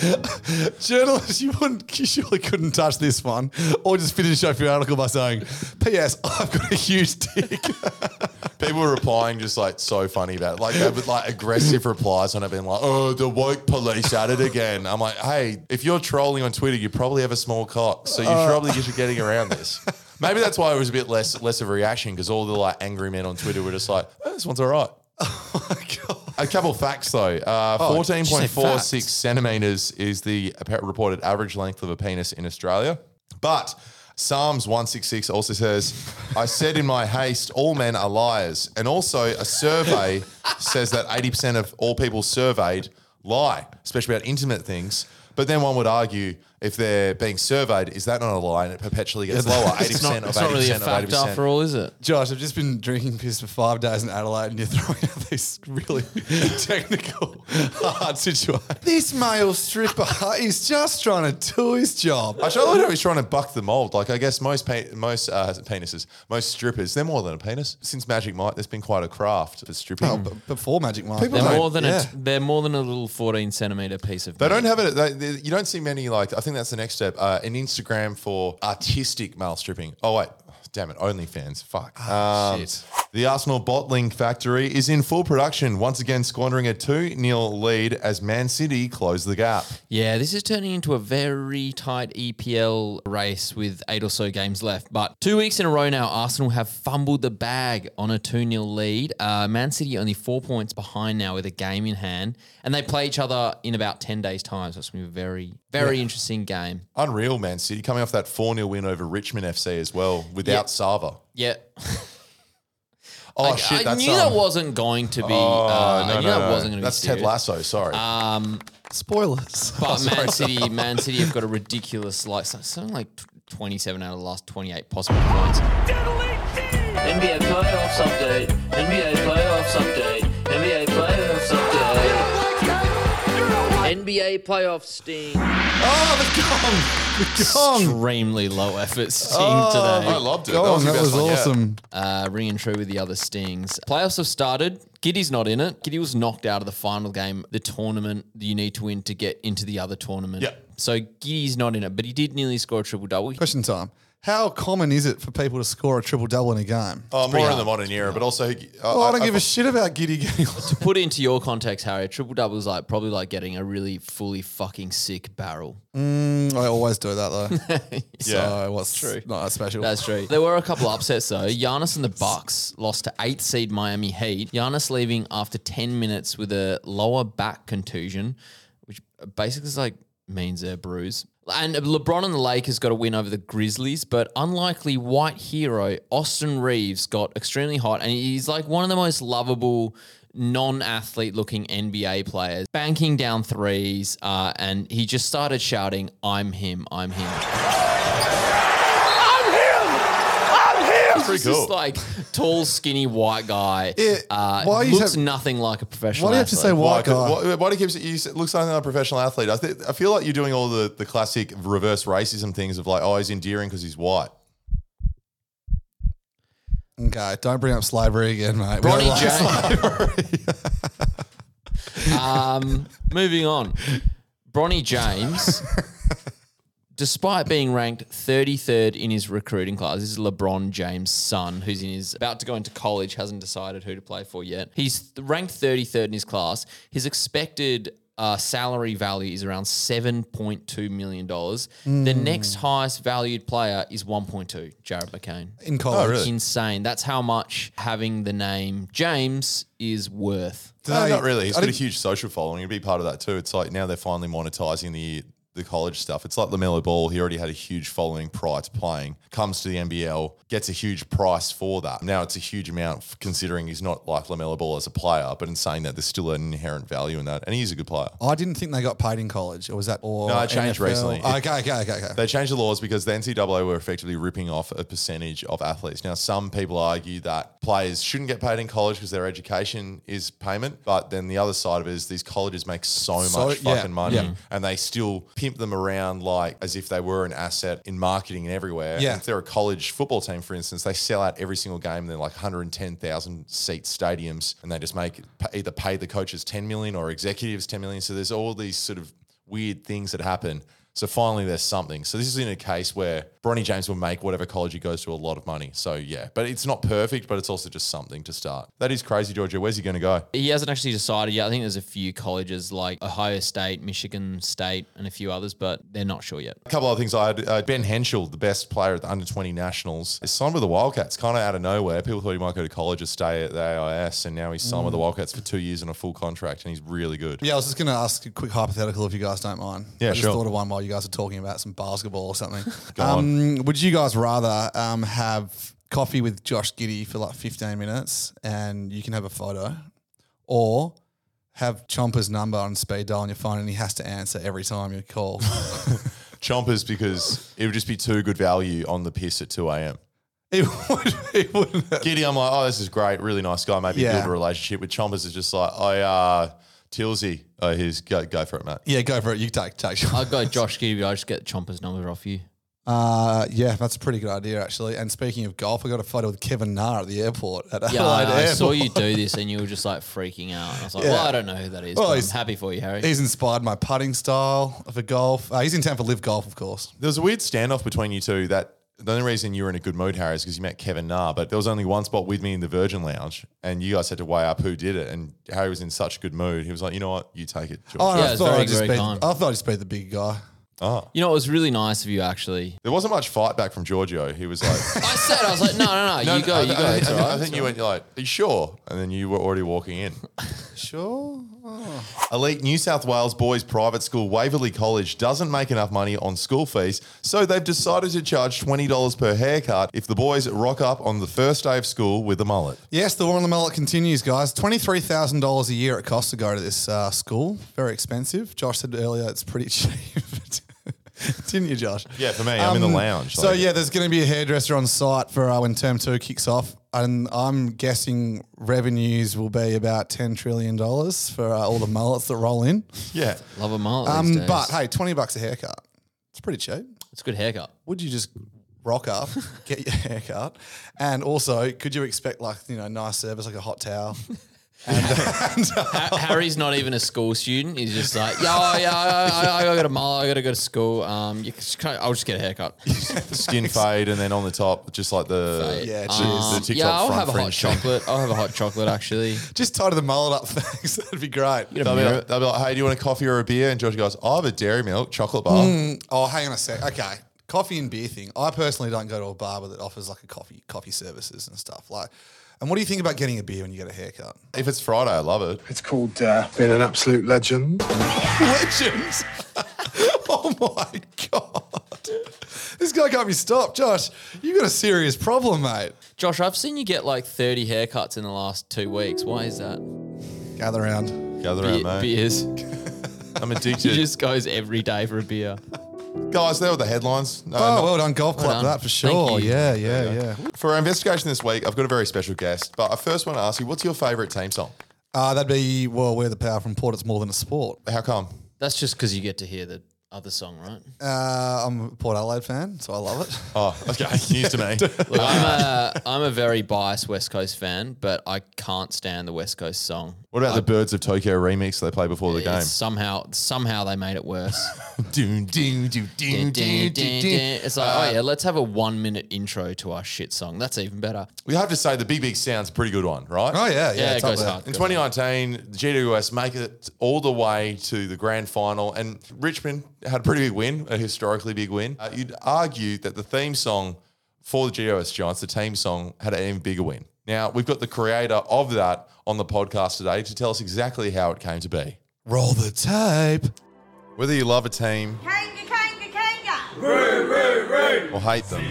journalists, you wouldn't, you surely couldn't touch this one, or just finish off your article by saying, "P.S. I've got a huge dick." People were replying just like so funny about it. Like they would like aggressive replies on it being like, oh, the woke police at it again. I'm like, hey, if you're trolling on Twitter, you probably have a small cock. So you Uh. probably just getting around this. Maybe that's why it was a bit less less of a reaction because all the like angry men on Twitter were just like, oh, this one's all right. A couple of facts though. Uh, Oh, Fourteen point four centimeters is the appa- reported average length of a penis in Australia. But Psalms one six six also says, "I said in my haste, all men are liars." And also, a survey says that eighty percent of all people surveyed lie, especially about intimate things. But then one would argue, if they're being surveyed, is that not a lie? And it perpetually gets lower. Eighty percent of eighty not really a of eighty fact percent. after all, is it? Josh, I've just been drinking piss for five days in Adelaide, and you're throwing out these really technical, hard situations. This male stripper is just trying to do his job. I love how he's trying to buck the mold. Like I guess most pe- most uh, penises, most strippers, they're more than a penis. Since Magic Mike, there's been quite a craft for stripping. Oh, b- before Magic Mike, People They're don't- more than yeah. a, they're more than a little fourteen centimeter piece of. They meat. don't have it. They, they, you don't see many like. I think that's the next step. Uh, an Instagram for artistic male stripping. Oh wait, damn it, OnlyFans. Fuck. Um, shit. The Arsenal bottling factory is in full production once again, squandering a two 0 lead as Man City close the gap. Yeah, this is turning into a very tight EPL race with eight or so games left. But two weeks in a row now, Arsenal have fumbled the bag on a 2 0 lead. Uh, Man City only four points behind now with a game in hand. And they play each other in about 10 days' time. So it's going to be a very, very Yeah. interesting game. Unreal, Man City coming off that four 0 win over Richmond FC as well without Yeah. Sava. Yeah. Oh I, shit! I that's knew um, that wasn't going to be. Oh, uh, no, I knew no, that no. wasn't going to be. That's Ted. Lasso. Sorry. Um, Spoilers. But Man City, Man City have got a ridiculous, like something like 27 out of the last 28 possible points. NBA playoffs update. NBA playoffs update. NBA playoff sting. Oh, the gong! The gong! Extremely low effort sting Oh, today. I loved it. Gong, that was, that was awesome. Uh, ringing true with the other stings. Playoffs have started. Giddy's not in it. Giddy was knocked out of the final game, the tournament you need to win to get into the other tournament. Yeah. So Giddy's not in it, but he did nearly score a triple double. Question time. How common is it for people to score a triple double in a game? Oh, pretty more in the modern era, but also. Oh, I don't give a shit about Giddy getting. To put it into your context, Harry, a triple double is like probably like getting a really fully fucking sick barrel. Mm, I always do that though. so Yeah. what's True. Not that special. That's true. There were a couple upsets though. Giannis and the Bucks lost to eighth seed Miami Heat. Giannis leaving after ten minutes with a lower back contusion, which basically is like means a bruise. And LeBron and the Lakers got a win over the Grizzlies, but unlikely white hero Austin Reaves got extremely hot, and he's like one of the most lovable non-athlete looking NBA players, banking down threes, uh, and he just started shouting, "I'm him, I'm him." That's pretty He's just cool. like tall, skinny white guy. Yeah, uh, why you looks have- nothing like a professional. Why do you have to say athlete. white guy? Why, why do you keep you s- looks like a professional athlete? I, th- I feel like you're doing all the, the classic reverse racism things of like, oh, he's endearing because he's white. Okay, don't bring up slavery again, mate. We Bronny don't like James. um, moving on. Bronny James, despite being ranked 33rd in his recruiting class, this is LeBron James' son, who's in his about to go into college, hasn't decided who to play for yet. He's ranked 33rd in his class. His expected uh, salary value is around $7.2 million. The next highest valued player is 1.2, Jared McCain. in college. Oh, really? Insane. That's how much having the name James is worth. No, not really. He's I got a huge social following. He'd be part of that too. It's like now they're finally monetizing the the college stuff. It's like LaMelo Ball. He already had a huge following prior to playing, comes to the NBL, gets a huge price for that. Now it's a huge amount considering he's not like LaMelo Ball as a player, but in saying that, there's still an inherent value in that. And he's a good player. I didn't think they got paid in college, or was that or No, it changed NFL? recently. Okay, okay, okay, okay. They changed the laws because the NCAA were effectively ripping off a percentage of athletes. Now, some people argue that players shouldn't get paid in college because their education is payment. But then the other side of it is these colleges make so, So- much yeah, fucking money yeah. and they still pimp them around like as if they were an asset in marketing and everywhere. Yeah. And if they're a college football team, for instance, they sell out every single game. They're like 110,000 seat stadiums and they just make either pay the coaches 10 million or executives 10 million. So there's all these sort of weird things that happen. So finally, there's something. So this is in a case where Bronny James will make whatever college he goes to a lot of money. So yeah, but it's not perfect, but it's also just something to start. That is crazy, Giorgio. Where's he going to go? He hasn't actually decided yet. I think there's a few colleges like Ohio State, Michigan State, and a few others, but they're not sure yet. A couple other things I had. Uh, ben Henshall, the best player at the under 20 nationals, is signed with the Wildcats kind of out of nowhere. People thought he might go to college or stay at the AIS, and now he's signed with the Wildcats for two years on a full contract, and he's really good. Yeah, I was just going to ask a quick hypothetical if you guys don't mind. Yeah, I just sure. thought of one while you guys are talking about some basketball or something. Um, Would you guys rather um, have coffee with Josh Giddy for like 15 minutes and you can have a photo or have Chomper's number on speed dial on your phone and he has to answer every time you call? Chompers because it would just be too good value on the piss at 2 a.m. It would, it wouldn't. Giddy, I'm like, oh, this is great, really nice guy, maybe Yeah. build a relationship with Chompers. Is just like, I uh, Tilsy, oh, here's go go for it, Matt. Yeah, go for it. You take take. I'll go Josh Giddy, but I just get Chomper's number off you. Uh, yeah, that's a pretty good idea actually. And speaking of golf, I got a photo with Kevin Na at the airport. At Yeah, Adelaide I, I saw you do this and you were just like freaking out. I was like, Yeah. well, I don't know who that is. Well, but I'm he's- happy for you, Harry. He's inspired my putting style for golf. Uh, he's in town for live golf, of course. There was a weird standoff between you two that the only reason you were in a good mood, Harry, is because you met Kevin Na, but there was only one spot with me in the Virgin Lounge, and you guys had to weigh up who did it. And Harry was in such a good mood. He was like, you know what? You take it, George. Oh, Yeah, I it's thought very, I'd just very be, kind. I thought I'd just be the big guy. Oh. You know, it was really nice of you, actually. There wasn't much fight back from Giorgio. He was like, I said, I was like, no, no, no, you go, I, you I go. think- it's I, all think- right, I think it's you all went like, are you sure? And then you were already walking in. Sure. Elite New South Wales boys private school Waverley College doesn't make enough money on school fees, so they've decided to charge $20 per haircut if the boys rock up on the first day of school with a mullet. Yes, the war on the mullet continues, guys. Twenty-three thousand dollars a year it costs to go to this uh, school. Very expensive. Josh said earlier it's pretty cheap. Didn't you, Josh? Yeah, for me, I'm in the Um, lounge. So like- yeah, there's going to be a hairdresser on site for uh, when term two kicks off, and I'm guessing revenues will be about ten trillion dollars for uh, all the mullets that roll in. Yeah. Love a mullet these Um, days. but hey, twenty bucks a haircut. It's pretty cheap. It's a good haircut. Would you just rock up, get your haircut, and also could you expect like you know nice service like a hot towel? Ha- Harry's not even a school student. He's just like, yeah, oh, yeah, I, I, I got to mullet. I got to go to school. Um, you just kinda- I'll just get a haircut. Skin fade, and then on the top, just like the, Yeah, the, cheers. the Um, TikTok yeah, I'll front have a hot chocolate. I'll have a hot chocolate actually. Just tie the mullet up, thanks. That'd be great. They'll be, like, they'll be like, hey, do you want a coffee or a beer? And George goes, I have a dairy milk chocolate bar. Mm, oh, hang on a sec. Okay, coffee and beer thing. I personally don't go to a barber that offers like a coffee coffee services and stuff. Like, and what do you think about getting a beer when you get a haircut? If it's Friday, I love it. It's called uh, being an absolute legend. Legends. oh my god. This guy can't be stopped, Josh. You've got a serious problem, mate. Josh, I've seen you get like 30 haircuts in the last two weeks. Why is that? Gather around. Gather Be- around, mate. beers. I'm addicted. He just goes every day for a beer. Guys, there were the headlines. No, Oh, no- well done, golf club, done. that for Thank sure. you. Yeah, yeah, yeah. For our investigation this week, I've got a very special guest. But I first want to ask you, what's your favourite team song? Uh, that'd be well, we're the power from Port. It's more than a sport. How come? That's just because you get to hear the other song, right? Uh, I'm a Port Adelaide fan, so I love it. Oh, okay. News to me. Look, I'm a I'm a very biased West Coast fan, but I can't stand the West Coast song. What about the Birds of Tokyo remix they play before the game? Somehow somehow they made it worse. Doom, doom, doom, doom, Dun, dun, doom, doom, doom. It's like, oh yeah, let's have a one minute intro to our shit song. That's even better. We have to say the Big Big Sound's a pretty good one, right? Oh yeah, yeah. Yeah, it goes there. hard. In 2019, the GWS make it all the way to the grand final, and Richmond had a pretty big win, a historically big win. Uh, you'd argue that the theme song for the GOS Giants, the team song, had an even bigger win. Now, we've got the creator of that on the podcast today to tell us exactly how it came to be. Roll the tape. Whether you love a team Kanga, kanga, kanga. or hate them,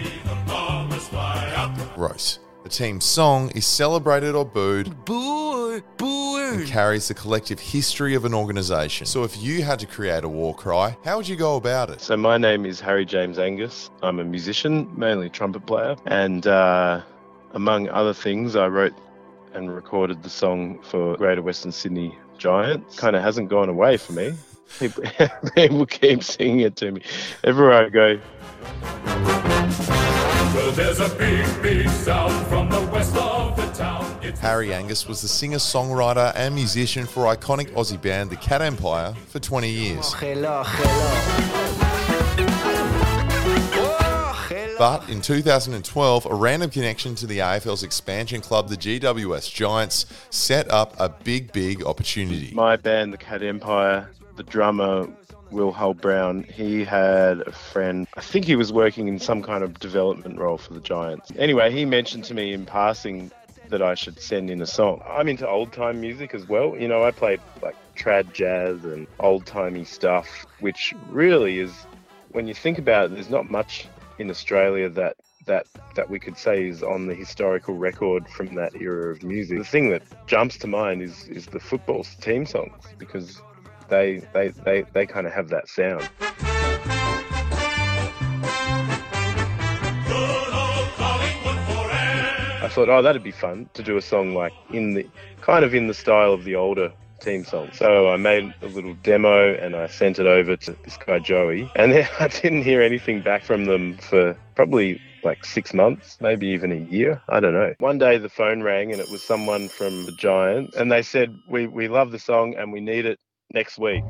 gross. The team's song is celebrated or booed Boo, boo. and carries the collective history of an organisation. So if you had to create a war cry, how would you go about it? So my name is Harry James Angus. I'm a musician, mainly trumpet player, and uh, among other things, I wrote and recorded the song for Greater Western Sydney Giants. Kind of hasn't gone away for me. People, people keep singing it to me everywhere I go. Well, there's a big, big sound from the west of the town. It's Harry Angus was the singer, songwriter, and musician for iconic Aussie band The Cat Empire for 20 years. Oh, hello, oh, hello. But in 2012, a random connection to the AFL's expansion club, the GWS Giants, set up a big, big opportunity. My band, the Cat Empire, the drummer Will Hull Brown, he had a friend. I think he was working in some kind of development role for the Giants. Anyway, he mentioned to me in passing that I should send in a song. I'm into old time music as well. You know, I play like trad jazz and old timey stuff, which really is, when you think about it, there's not much in Australia that that that we could say is on the historical record from that era of music. The thing that jumps to mind is is the football team songs because they they they, they kind of have that sound. I thought, oh, that'd be fun to do a song like in the kind of in the style of the older team song. So I made a little demo and I sent it over to this guy Joey, and then I didn't hear anything back from them for probably like six months, maybe even a year. I don't know. One day the phone rang and it was someone from the Giants, and they said, "We we love the song and we need it next week."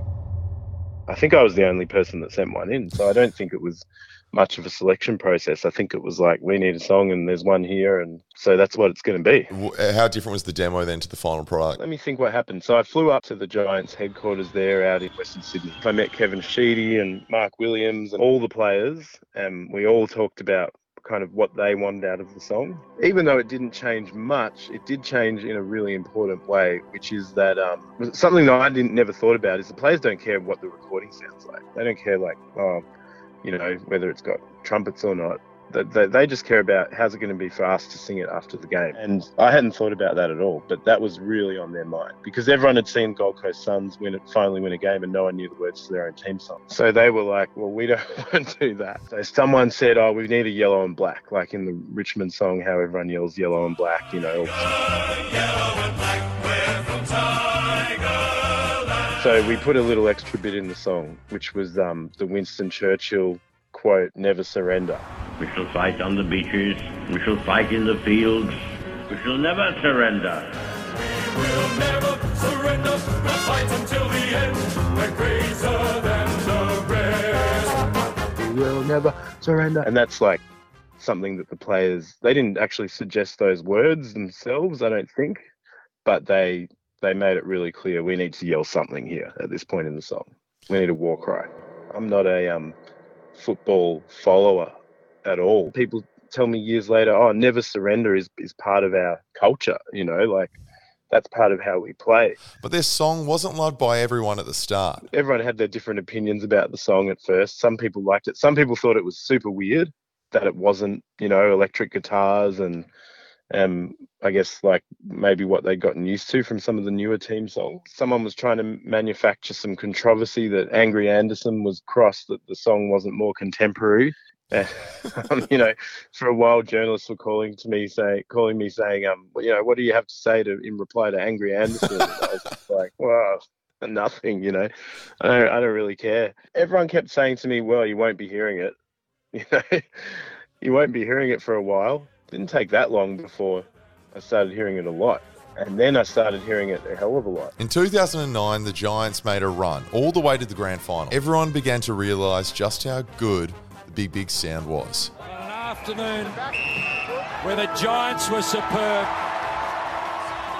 I think I was the only person that sent one in, so I don't think it was much of a selection process. I think it was like we need a song and there's one here, and so that's what it's going to be. Uh, How different was the demo then to the final product? Let me think what happened. So I flew up to the Giants headquarters there out in Western Sydney. I met Kevin Sheedy and Mark Williams and all the players, and we all talked about kind of what they wanted out of the song. Even though it didn't change much, it did change in a really important way, which is that um, something that I didn't never thought about is the players don't care what the recording sounds like. They don't care like, oh, you know, whether it's got trumpets or not. They, they, they just care about how's it going to be for us to sing it after the game. And I hadn't thought about that at all, but that was really on their mind because everyone had seen Gold Coast Suns win it, finally win a game, and no one knew the words to their own team song. So they were like, well, we don't want to do that. So someone said, oh, we need a yellow and black, like in the Richmond song, how everyone yells yellow and black, you know. So we put a little extra bit in the song, which was um, the Winston Churchill quote, never surrender. We shall fight on the beaches. We shall fight in the fields. We shall never surrender. We'll never surrender. We'll fight until the end. We're greater than the rest. We will never surrender. And that's like something that the players they didn't actually suggest those words themselves, I don't think, but they they made it really clear we need to yell something here at this point in the song. We need a war cry. I'm not a um, football follower at all. People tell me years later, oh, never surrender is, is part of our culture, you know, like that's part of how we play. But this song wasn't loved by everyone at the start. Everyone had their different opinions about the song at first. Some people liked it. Some people thought it was super weird that it wasn't, you know, electric guitars and um, I guess like maybe what they'd gotten used to from some of the newer team songs. Someone was trying to manufacture some controversy that Angry Anderson was cross that the song wasn't more contemporary. um, you know, for a while, journalists were calling to me, say, calling me saying, um, you know, what do you have to say to in reply to Angry Anderson? And I was just like, wow, nothing. You know, I don't, I don't really care. Everyone kept saying to me, well, you won't be hearing it. You know, you won't be hearing it for a while. Didn't take that long before I started hearing it a lot. And then I started hearing it a hell of a lot. In 2009, the Giants made a run all the way to the grand final. Everyone began to realise just how good the Big Big Sound was. An afternoon where the Giants were superb.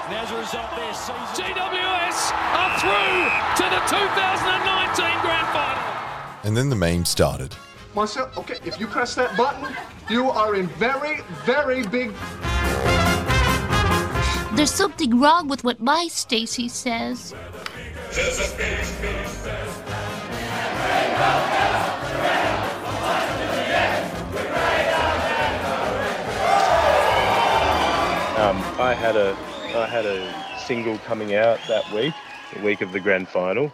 And as a result, their season. GWS are through to the 2019 grand final. And then the meme started. Marcel, okay, if you press that button, you are in very, very big. There's something wrong with what my Stacy says. Um, I had a I had a single coming out that week, the week of the grand final,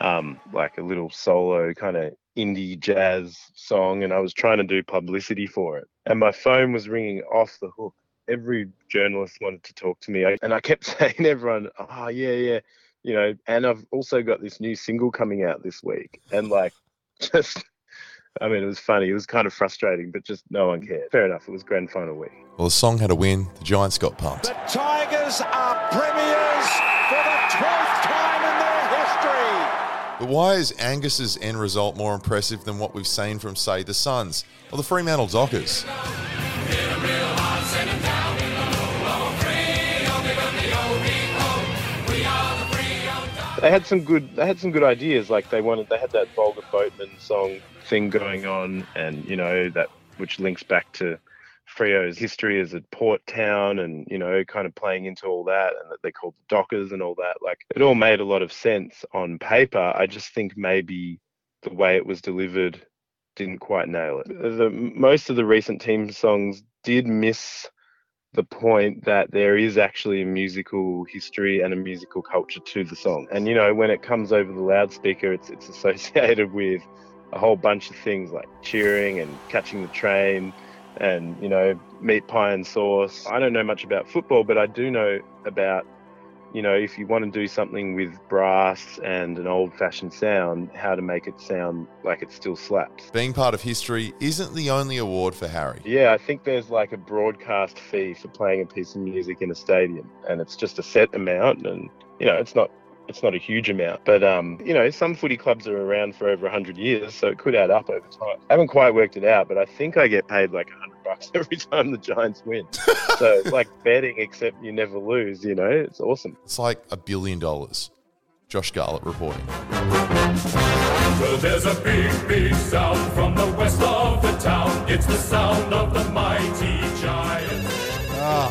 um, like a little solo kind of indie jazz song, and I was trying to do publicity for it, and my phone was ringing off the hook. Every journalist wanted to talk to me, and I kept saying to everyone, "Oh yeah, yeah." You know, and I've also got this new single coming out this week, and like, just I mean, it was funny. It was kind of frustrating, but just no one cared. Fair enough. It was grand final week. Well, the song had a win. The Giants got pumped. The Tigers are premiers But why is Angus's end result more impressive than what we've seen from, say, the Suns or the Fremantle Dockers? They had some good. They had some good ideas. Like they wanted. They had that Volga Boatman song thing going on, and you know that which links back to Freo's history as a port town, and you know, kind of playing into all that, and that they called the Dockers and all that. Like it all made a lot of sense on paper. I just think maybe the way it was delivered didn't quite nail it. The most of the recent team songs did miss the point that there is actually a musical history and a musical culture to the song. And you know, when it comes over the loudspeaker, it's it's associated with a whole bunch of things like cheering and catching the train and you know, meat pie and sauce. I don't know much about football, but I do know about you know, if you want to do something with brass and an old fashioned sound, how to make it sound like it still slaps. Being part of history isn't the only award for Harry. Yeah, I think there's like a broadcast fee for playing a piece of music in a stadium, and it's just a set amount, and you know, it's not it's not a huge amount, but um, you know, some footy clubs are around for over hundred years, so it could add up over time. I haven't quite worked it out, but I think I get paid like bucks every time the Giants win. so it's like betting, except you never lose. You know, it's awesome. It's like a billion dollars. Josh Garlepp reporting. Well, there's a big, big sound from the west of the town. It's the sound of the mighty giants. Ah.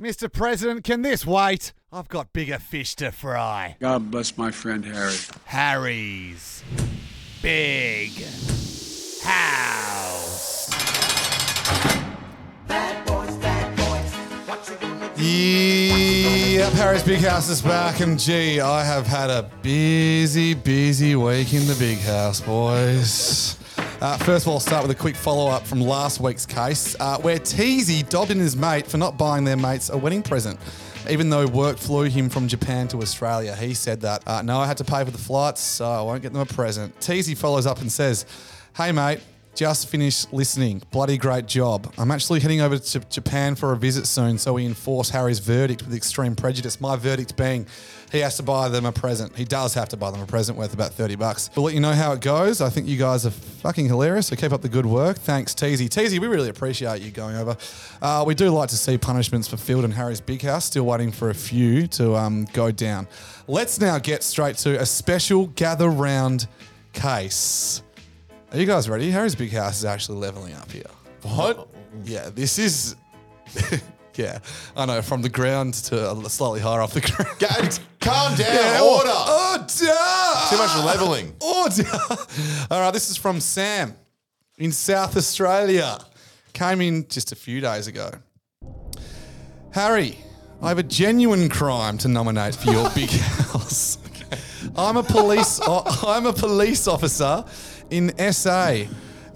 Mr. President, can this wait? I've got bigger fish to fry. God bless my friend Harry. Harry's Big Yep, Harry's Big House is back, and gee, I have had a busy, busy week in the Big House, boys. Uh, first of all, I'll start with a quick follow up from last week's case, uh, where Teasy dobbed in his mate for not buying their mates a wedding present. Even though work flew him from Japan to Australia, he said that, uh, no, I had to pay for the flights, so I won't get them a present. Teasy follows up and says, Hey, mate, just finished listening. Bloody great job. I'm actually heading over to Japan for a visit soon, so we enforce Harry's verdict with extreme prejudice. My verdict being he has to buy them a present. He does have to buy them a present worth about 30 bucks. We'll let you know how it goes. I think you guys are fucking hilarious, so keep up the good work. Thanks, Teasy. Teasy, we really appreciate you going over. Uh, we do like to see punishments for Field and Harry's Big House. Still waiting for a few to um, go down. Let's now get straight to a special gather round case. Are you guys ready? Harry's Big House is actually leveling up here. What? Yeah, this is. yeah, I know. From the ground to slightly higher off the ground. Calm down. Yeah, oh, Order. Order. Too much leveling. Order. All right, this is from Sam in South Australia. Came in just a few days ago. Harry, I have a genuine crime to nominate for your big house. I'm a police. I'm a police officer in SA,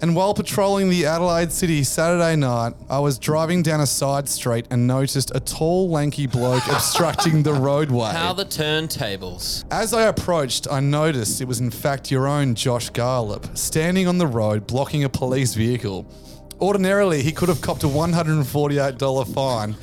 and while patrolling the Adelaide City Saturday night, I was driving down a side street and noticed a tall, lanky bloke obstructing the roadway. How the turntables. As I approached, I noticed it was in fact your own Josh Garlepp standing on the road blocking a police vehicle. Ordinarily, he could have copped a $148 fine,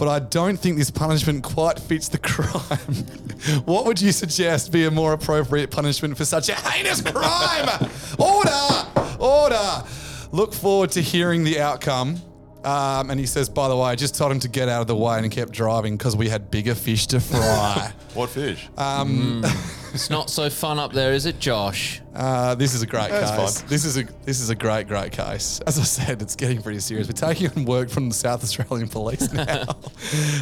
but I don't think this punishment quite fits the crime. what would you suggest be a more appropriate punishment for such a heinous crime? Order! Order! Look forward to hearing the outcome. Um, and he says, by the way, I just told him to get out of the way and he kept driving because we had bigger fish to fry. What fish? Um, It's not so fun up there, is it, Josh? Uh, this is a great That's case. fine. This is a this is a great great case. As I said, it's getting pretty serious. We're taking on work from the South Australian Police now.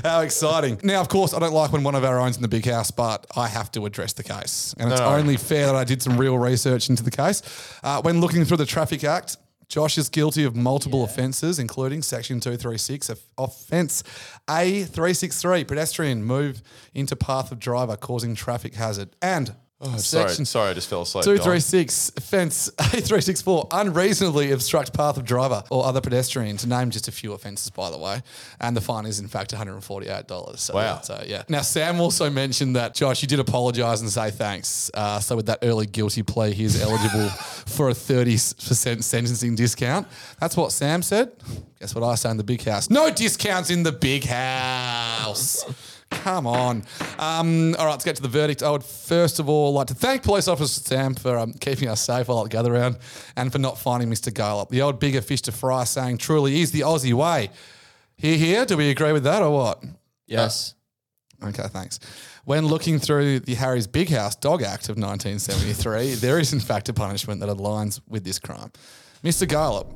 How exciting! Now, of course, I don't like when one of our own's in the big house, but I have to address the case, and it's No. only fair that I did some real research into the case. Uh, when looking through the Traffic Act. Josh is guilty of multiple offences, including Section 236, offence. A363, pedestrian move into path of driver causing traffic hazard, and Oh, sorry, sorry, I just fell asleep. Go on. 236, offence A364, unreasonably obstruct path of driver or other pedestrian, to name just a few offences, by the way. And the fine is, in fact, $148. So, Wow. So, yeah. Now, Sam also mentioned that, Josh, you did apologise and say thanks. Uh, so, with that early guilty plea, he is eligible for a 30% sentencing discount. That's what Sam said. Guess what I say in the big house? No discounts in the big house. Come on. Um, all right, let's get to the verdict. I would first of all like to thank Police Officer Sam for um, keeping us safe while at the gather round and for not finding Mr. Garlepp. The old bigger fish to fry saying truly is the Aussie way. Here, here. Do we agree with that or what? Yes. Okay, thanks. When looking through the Harry's Big House Dog Act of 1973, there is in fact a punishment that aligns with this crime. Mr. Garlepp,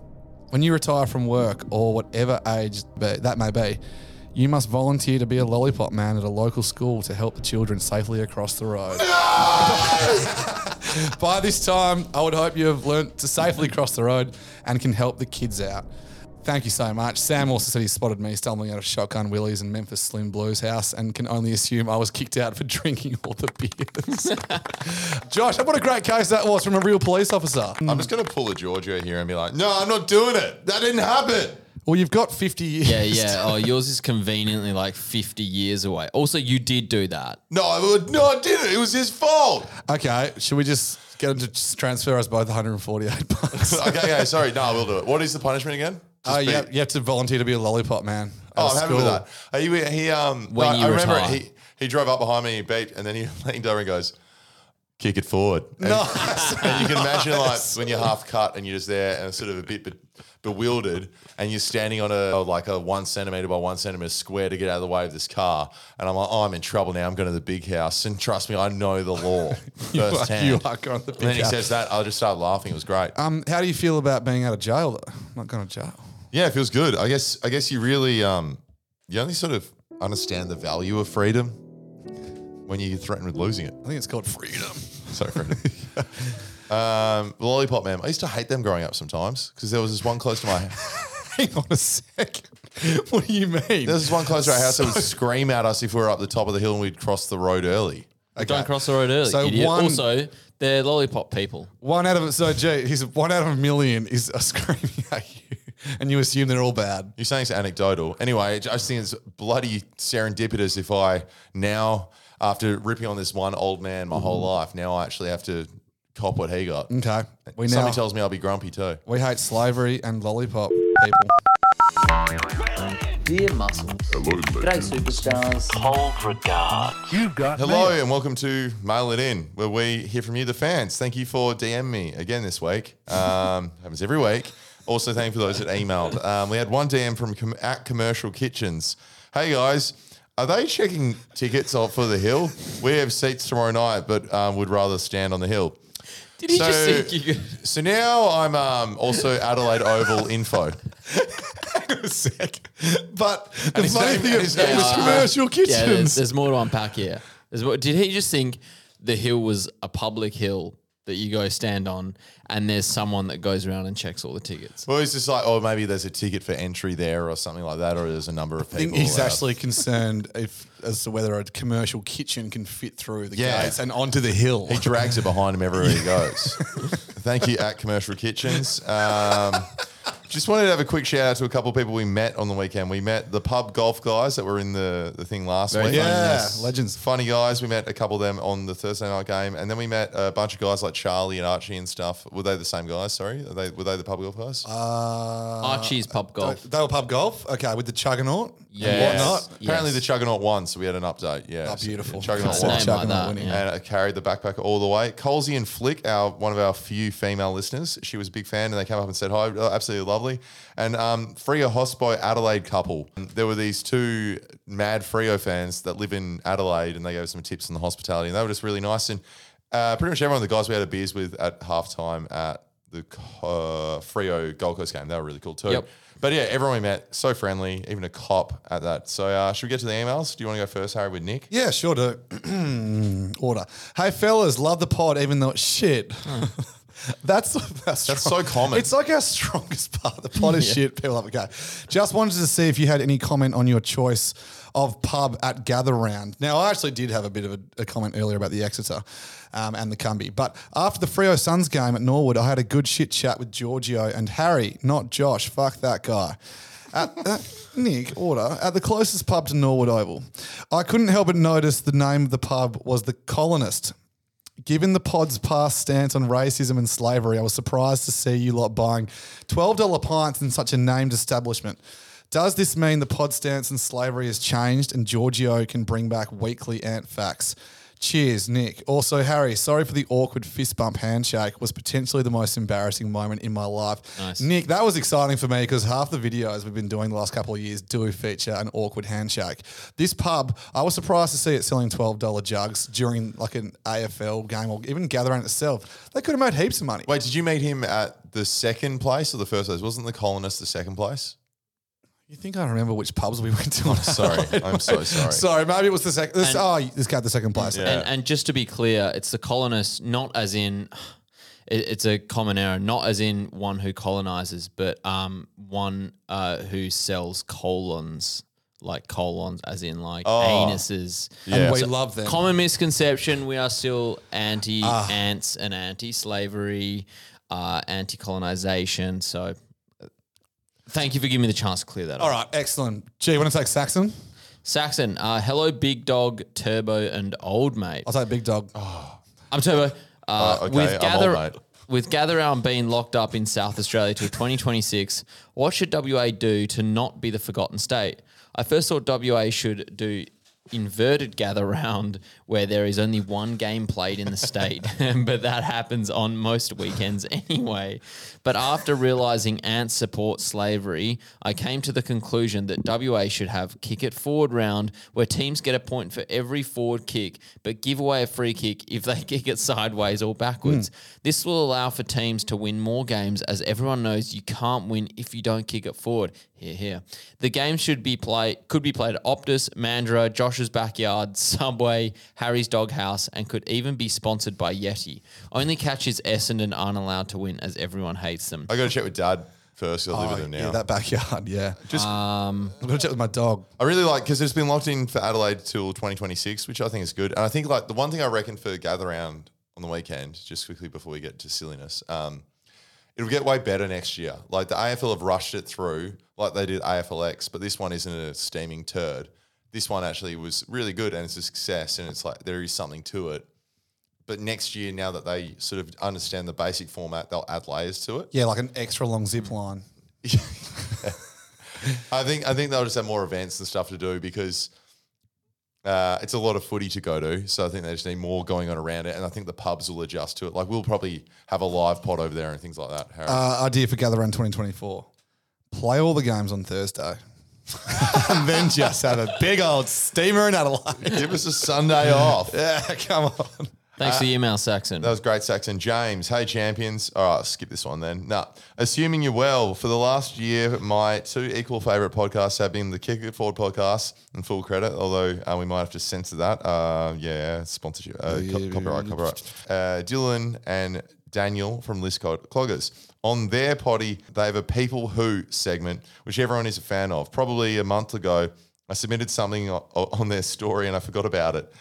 when you retire from work or whatever age that may be, you must volunteer to be a lollipop man at a local school to help the children safely across the road. By this time, I would hope you have learnt to safely cross the road and can help the kids out. Thank you so much. Sam also said he spotted me stumbling out of Shotgun Willie's and Memphis Slim Blues house and can only assume I was kicked out for drinking all the beers. Josh, what a great case that was from a real police officer. I'm just going to pull a Giorgio here and be like, no, I'm not doing it. That didn't happen. Well, you've got 50 years. Yeah, yeah. Oh, yours is conveniently like 50 years away. Also, you did do that. No, I would, no, I didn't. It was his fault. Okay, should we just get him to just transfer us both 148 bucks? okay, okay, sorry. No, I will do it. What is the punishment again? Oh, Just be- yeah, you have to volunteer to be a lollipop man. Oh, I'm happy with that. Are you, he um, When I, you I remember retire. he he drove up behind me, he beat, and then he leaned over and goes, "Kick it forward." And, Nice. and you can imagine like when you're half cut and you're just there and sort of a bit be- bewildered, and you're standing on a like a one centimeter by one centimeter square to get out of the way of this car, and I'm like, "Oh, I'm in trouble now. I'm going to the big house." And trust me, I know the law firsthand. you are going to the big And then he house. says that, I just started laughing. It was great. Um, how do you feel about being out of jail though? Not going to jail. Yeah, it feels good. I guess I guess you really um you only sort of understand the value of freedom when you're threatened with losing it. I think it's called freedom. Sorry, freedom. um, lollipop man. I used to hate them growing up sometimes because there was this one close to my Hang on a second. What do you mean? there was this one close to our house that would scream at us if we were up the top of the hill and we'd cross the road early. Don't cross the road early. So idiot. one- Also, they're lollipop people. One out of so G, he's one out of a million is uh, screaming at you, and you assume they're all bad. You're saying it's anecdotal. Anyway, I just think it's bloody serendipitous if I now, after ripping on this one old man my whole life, now I actually have to cop what he got. Okay, we Somebody now tells me I'll be grumpy too. we hate slavery and lollipop people. Dear Muscles. Hello, G'day, superstars. Cold regards. You got Hello and welcome to Mail It In, where we hear from you, the fans. Thank you for DM me again this week. Um, happens every week. Also, thank you for those that emailed. Um, we had one DM from com- at Commercial Kitchens. Hey guys, are they checking tickets off for the hill? We have seats tomorrow night, but um, would rather stand on the hill. Did he just think you could? So now I'm um, also Adelaide Oval info. a sec. But the And his funny name- thing and is, his name it's is- commercial kitchens. Yeah, there's, there's more to unpack here. There's more, did he just think the hill was a public hill that you go stand on, and there's someone that goes around and checks all the tickets? Well, it's just like, oh, maybe there's a ticket for entry there or something like that, or there's a number of I people. think he's allowed. actually concerned if as to whether a commercial kitchen can fit through the Yeah. gates and onto the hill. He drags it behind him everywhere he goes. Thank you at Commercial Kitchens. Um, just wanted to have a quick shout out to a couple of people we met on the weekend. We met the pub golf guys that were in the, the thing last Very week. funny, Yeah, yes. legends. Funny guys. We met a couple of them on the Thursday night game. And then we met a bunch of guys like Charlie and Archie and stuff. Were they the same guys? Sorry. Are they, were they the pub golf guys? Uh, Archie's pub golf. They were pub golf. Okay, with the Chuggernaut Yes. and whatnot. Apparently Yes. the Juggernaut won, so we had an update. Yeah. Oh, beautiful. Juggernaut That's won. a name like that, winning. yeah. And it carried the backpack all the way. Colsey and Flick, our one of our few female listeners, she was a big fan and they came up and said hi. Oh, Absolutely lovely. And um, Freo Hospo Adelaide couple. There were these two mad Freo fans that live in Adelaide and they gave us some tips on the hospitality and they were just really nice. And uh, pretty much everyone of the guys we had a beers with at halftime at the uh, Freo Gold Coast game, they were really cool too. Yep. But yeah, everyone we met, so friendly, even a cop at that. So uh, should we get to the emails? Do you want to go first, Harry, with Nick? Yeah, sure do. Order. Hey fellas, love the pod even though it's shit. That's that's, That's so common. It's like our strongest part. The pot is shit. People have a go. Just wanted to see if you had any comment on your choice of pub at Gather Round. Now, I actually did have a bit of a, a comment earlier about the Exeter um, and the Cumbie, but after the Freo Suns game at Norwood, I had a good shit chat with Giorgio and Harry, not Josh. Fuck that guy. At, uh, Nick, order at the closest pub to Norwood Oval. I couldn't help but notice the name of the pub was the Colonist. Given the pod's past stance on racism and slavery, I was surprised to see you lot buying $12 pints in such a named establishment. Does this mean the pod stance on slavery has changed and Giorgio can bring back weekly ant facts? Cheers, Nick. Also, Harry, sorry for the awkward fist bump handshake. Was potentially the most embarrassing moment in my life. Nice. Nick, that was exciting for me because half the videos we've been doing the last couple of years do feature an awkward handshake. This pub, I was surprised to see it selling twelve dollar jugs during like an AFL game or even gathering itself. They could have made heaps of money. Wait, did you meet him at the second place or the first place? Wasn't the colonist the second place? You think I remember which pubs we went to? I'm Sorry, I'm so sorry. Sorry, maybe it was the second. This, And- oh, this got the second place. And, and just to be clear, it's the colonists, not as in it, it's a common error, not as in one who colonizes, but um, one uh, who sells colons, like colons, as in like Oh. anuses. And we So love them. Common misconception: we are still anti Ah. ants and anti slavery, uh, anti colonization. So. Thank you for giving me the chance to clear that up. All right, excellent. Gee, you want to take Saxon? Saxon, uh, hello, Big Dog, Turbo, and Old Mate. I'll take Big Dog. I'm Turbo. Uh, Uh, okay, with I'm Gather, old, mate. with Gather Round being locked up in South Australia till 2026, what should WA do to not be the forgotten state? I first thought WA should do inverted gather round where there is only one game played in the state but that happens on most weekends anyway but after realizing ants support slavery i came to the conclusion that wa should have kick it forward round where teams get a point for every forward kick but give away a free kick if they kick it sideways or backwards hmm. this will allow for teams to win more games as everyone knows you can't win if you don't kick it forward here, here. The game should be play could be played at Optus, Mandurah, Josh's backyard, Subway, Harry's Doghouse, and could even be sponsored by Yeti. Only catches Essendon aren't allowed to win as everyone hates them. I got to check with Dad first. I live with him now. Oh, Yeah, that backyard. Yeah. Just um, I'm gonna check with my dog. I really like because it's been locked in for Adelaide till 2026, which I think is good. And I think like the one thing I reckon for gather round on the weekend, just quickly before we get to silliness, um, it'll get way better next year. Like the AFL have rushed it through like they did AFLX, but this one isn't a steaming turd. This one actually was really good and it's a success, and it's like there is something to it. But next year, now that they sort of understand the basic format, they'll add layers to it. Yeah, like an extra long zip line. I think I think they'll just have more events and stuff to do because uh, it's a lot of footy to go to. So I think they just need more going on around it, and I think the pubs will adjust to it. Like we'll probably have a live pod over there and things like that. Harry. Uh, idea for Gather Round 2024. Play all the games on Thursday. and then just have a big old steamer in Adelaide. Give us a Sunday off. Yeah, come on. Thanks for the email, Saxon. That was great, Saxon. James, hey champions. All right, skip this one then. Nah, assuming you're well, for the last year, my two equal favorite podcasts have been the Kick It Forward podcast and Full Credit, although uh, we might have to censor that. Uh, yeah, sponsorship, uh, co- copyright, copyright. Uh, Dylan and Daniel from List Cod- Cloggers. On their potty, they have a People Who segment, which everyone is a fan of. Probably a month ago, I submitted something o- o- on their story and I forgot about it.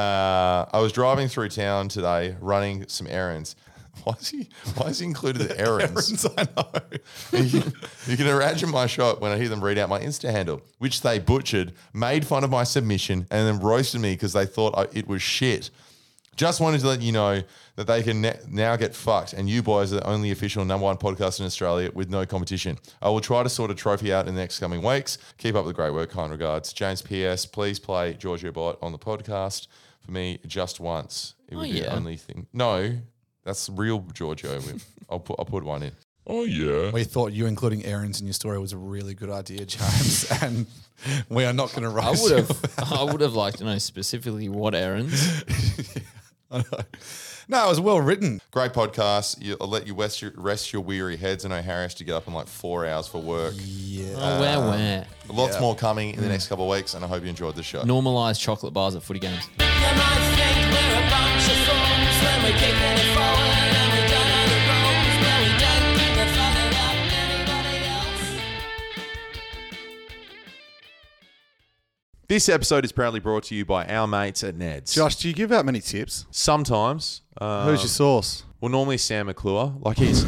Uh, I was driving through town today, running some errands. Why is he? Why is he included the errands? Errands, I know. you, can, you can imagine my shock when I hear them read out my Insta handle, which they butchered, made fun of my submission, and then roasted me because they thought I, it was shit. Just wanted to let you know that they can ne- now get fucked, and you boys are the only official number one podcast in Australia with no competition. I will try to sort a trophy out in the next coming weeks. Keep up the great work. Kind regards. James P.S. Please play Giorgio Bot on the podcast for me just once. It would Oh, be yeah. the only thing. No, that's real Giorgio. I'll put I'll put one in. Oh yeah. We thought you including errands in your story was a really good idea, James, and we are not going to I would you. have I would have liked to know specifically what errands. I know. No, it was well written. Great podcast. You, I'll let you rest your, rest your weary heads. I know Harris to get up in like four hours for work. Yeah. Oh, where, um, where? Lots Yeah. more coming in the mm. next couple of weeks, and I hope you enjoyed the show. Normalized chocolate bars at footy games. You might think we're a bunch of fools when we're it This episode is proudly brought to you by our mates at Neds. Josh, do you give out many tips? Sometimes. Um, Who's your source? Well, normally Sam McClure. Like he's,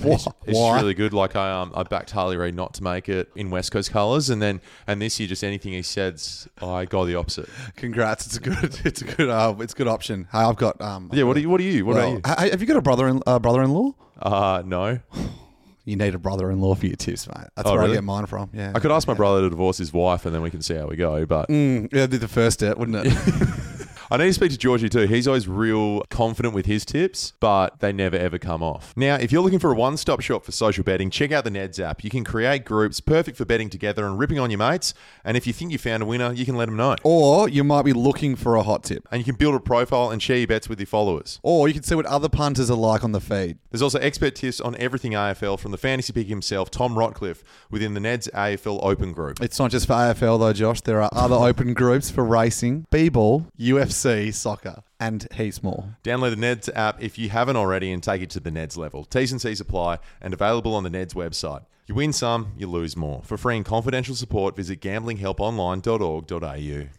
he's, he's Why? really good. Like I um I backed Harley Reid not to make it in West Coast colours, and then and this year just anything he says, I go the opposite. Congrats! It's a good, it's a good, uh, it's a good option. Hey, I've got. Um, Yeah. What are you? What are you? What well, about you? have you got a brother in uh, brother-in-law? Uh no. You need a brother-in-law for your tips, mate. That's Oh, where really? I get mine from. Yeah, I could ask my brother to divorce his wife, and then we can see how we go. But Mm, yeah, that'd be the first step, wouldn't it? I need to speak to Georgie too. He's always real confident with his tips, but they never ever come off. Now, if you're looking for a one stop shop for social betting, check out the Neds app. You can create groups perfect for betting together and ripping on your mates. And if you think you found a winner, you can let them know. or you might be looking for a hot tip, And you can build a profile and share your bets with your followers. or you can see what other punters are like on the feed. There's also expert tips on everything AFL from the fantasy pick himself, Tom Rotcliffe, within the Neds AFL Open Group. It's not just for AFL though, Josh. There are other open groups for racing, b-ball, UFC, soccer, and heaps more. Download the Neds app if you haven't already and take it to the Neds level. T's and C's apply and available on the Neds website. You win some, you lose more. For free and confidential support, visit gamblinghelponline.org.au.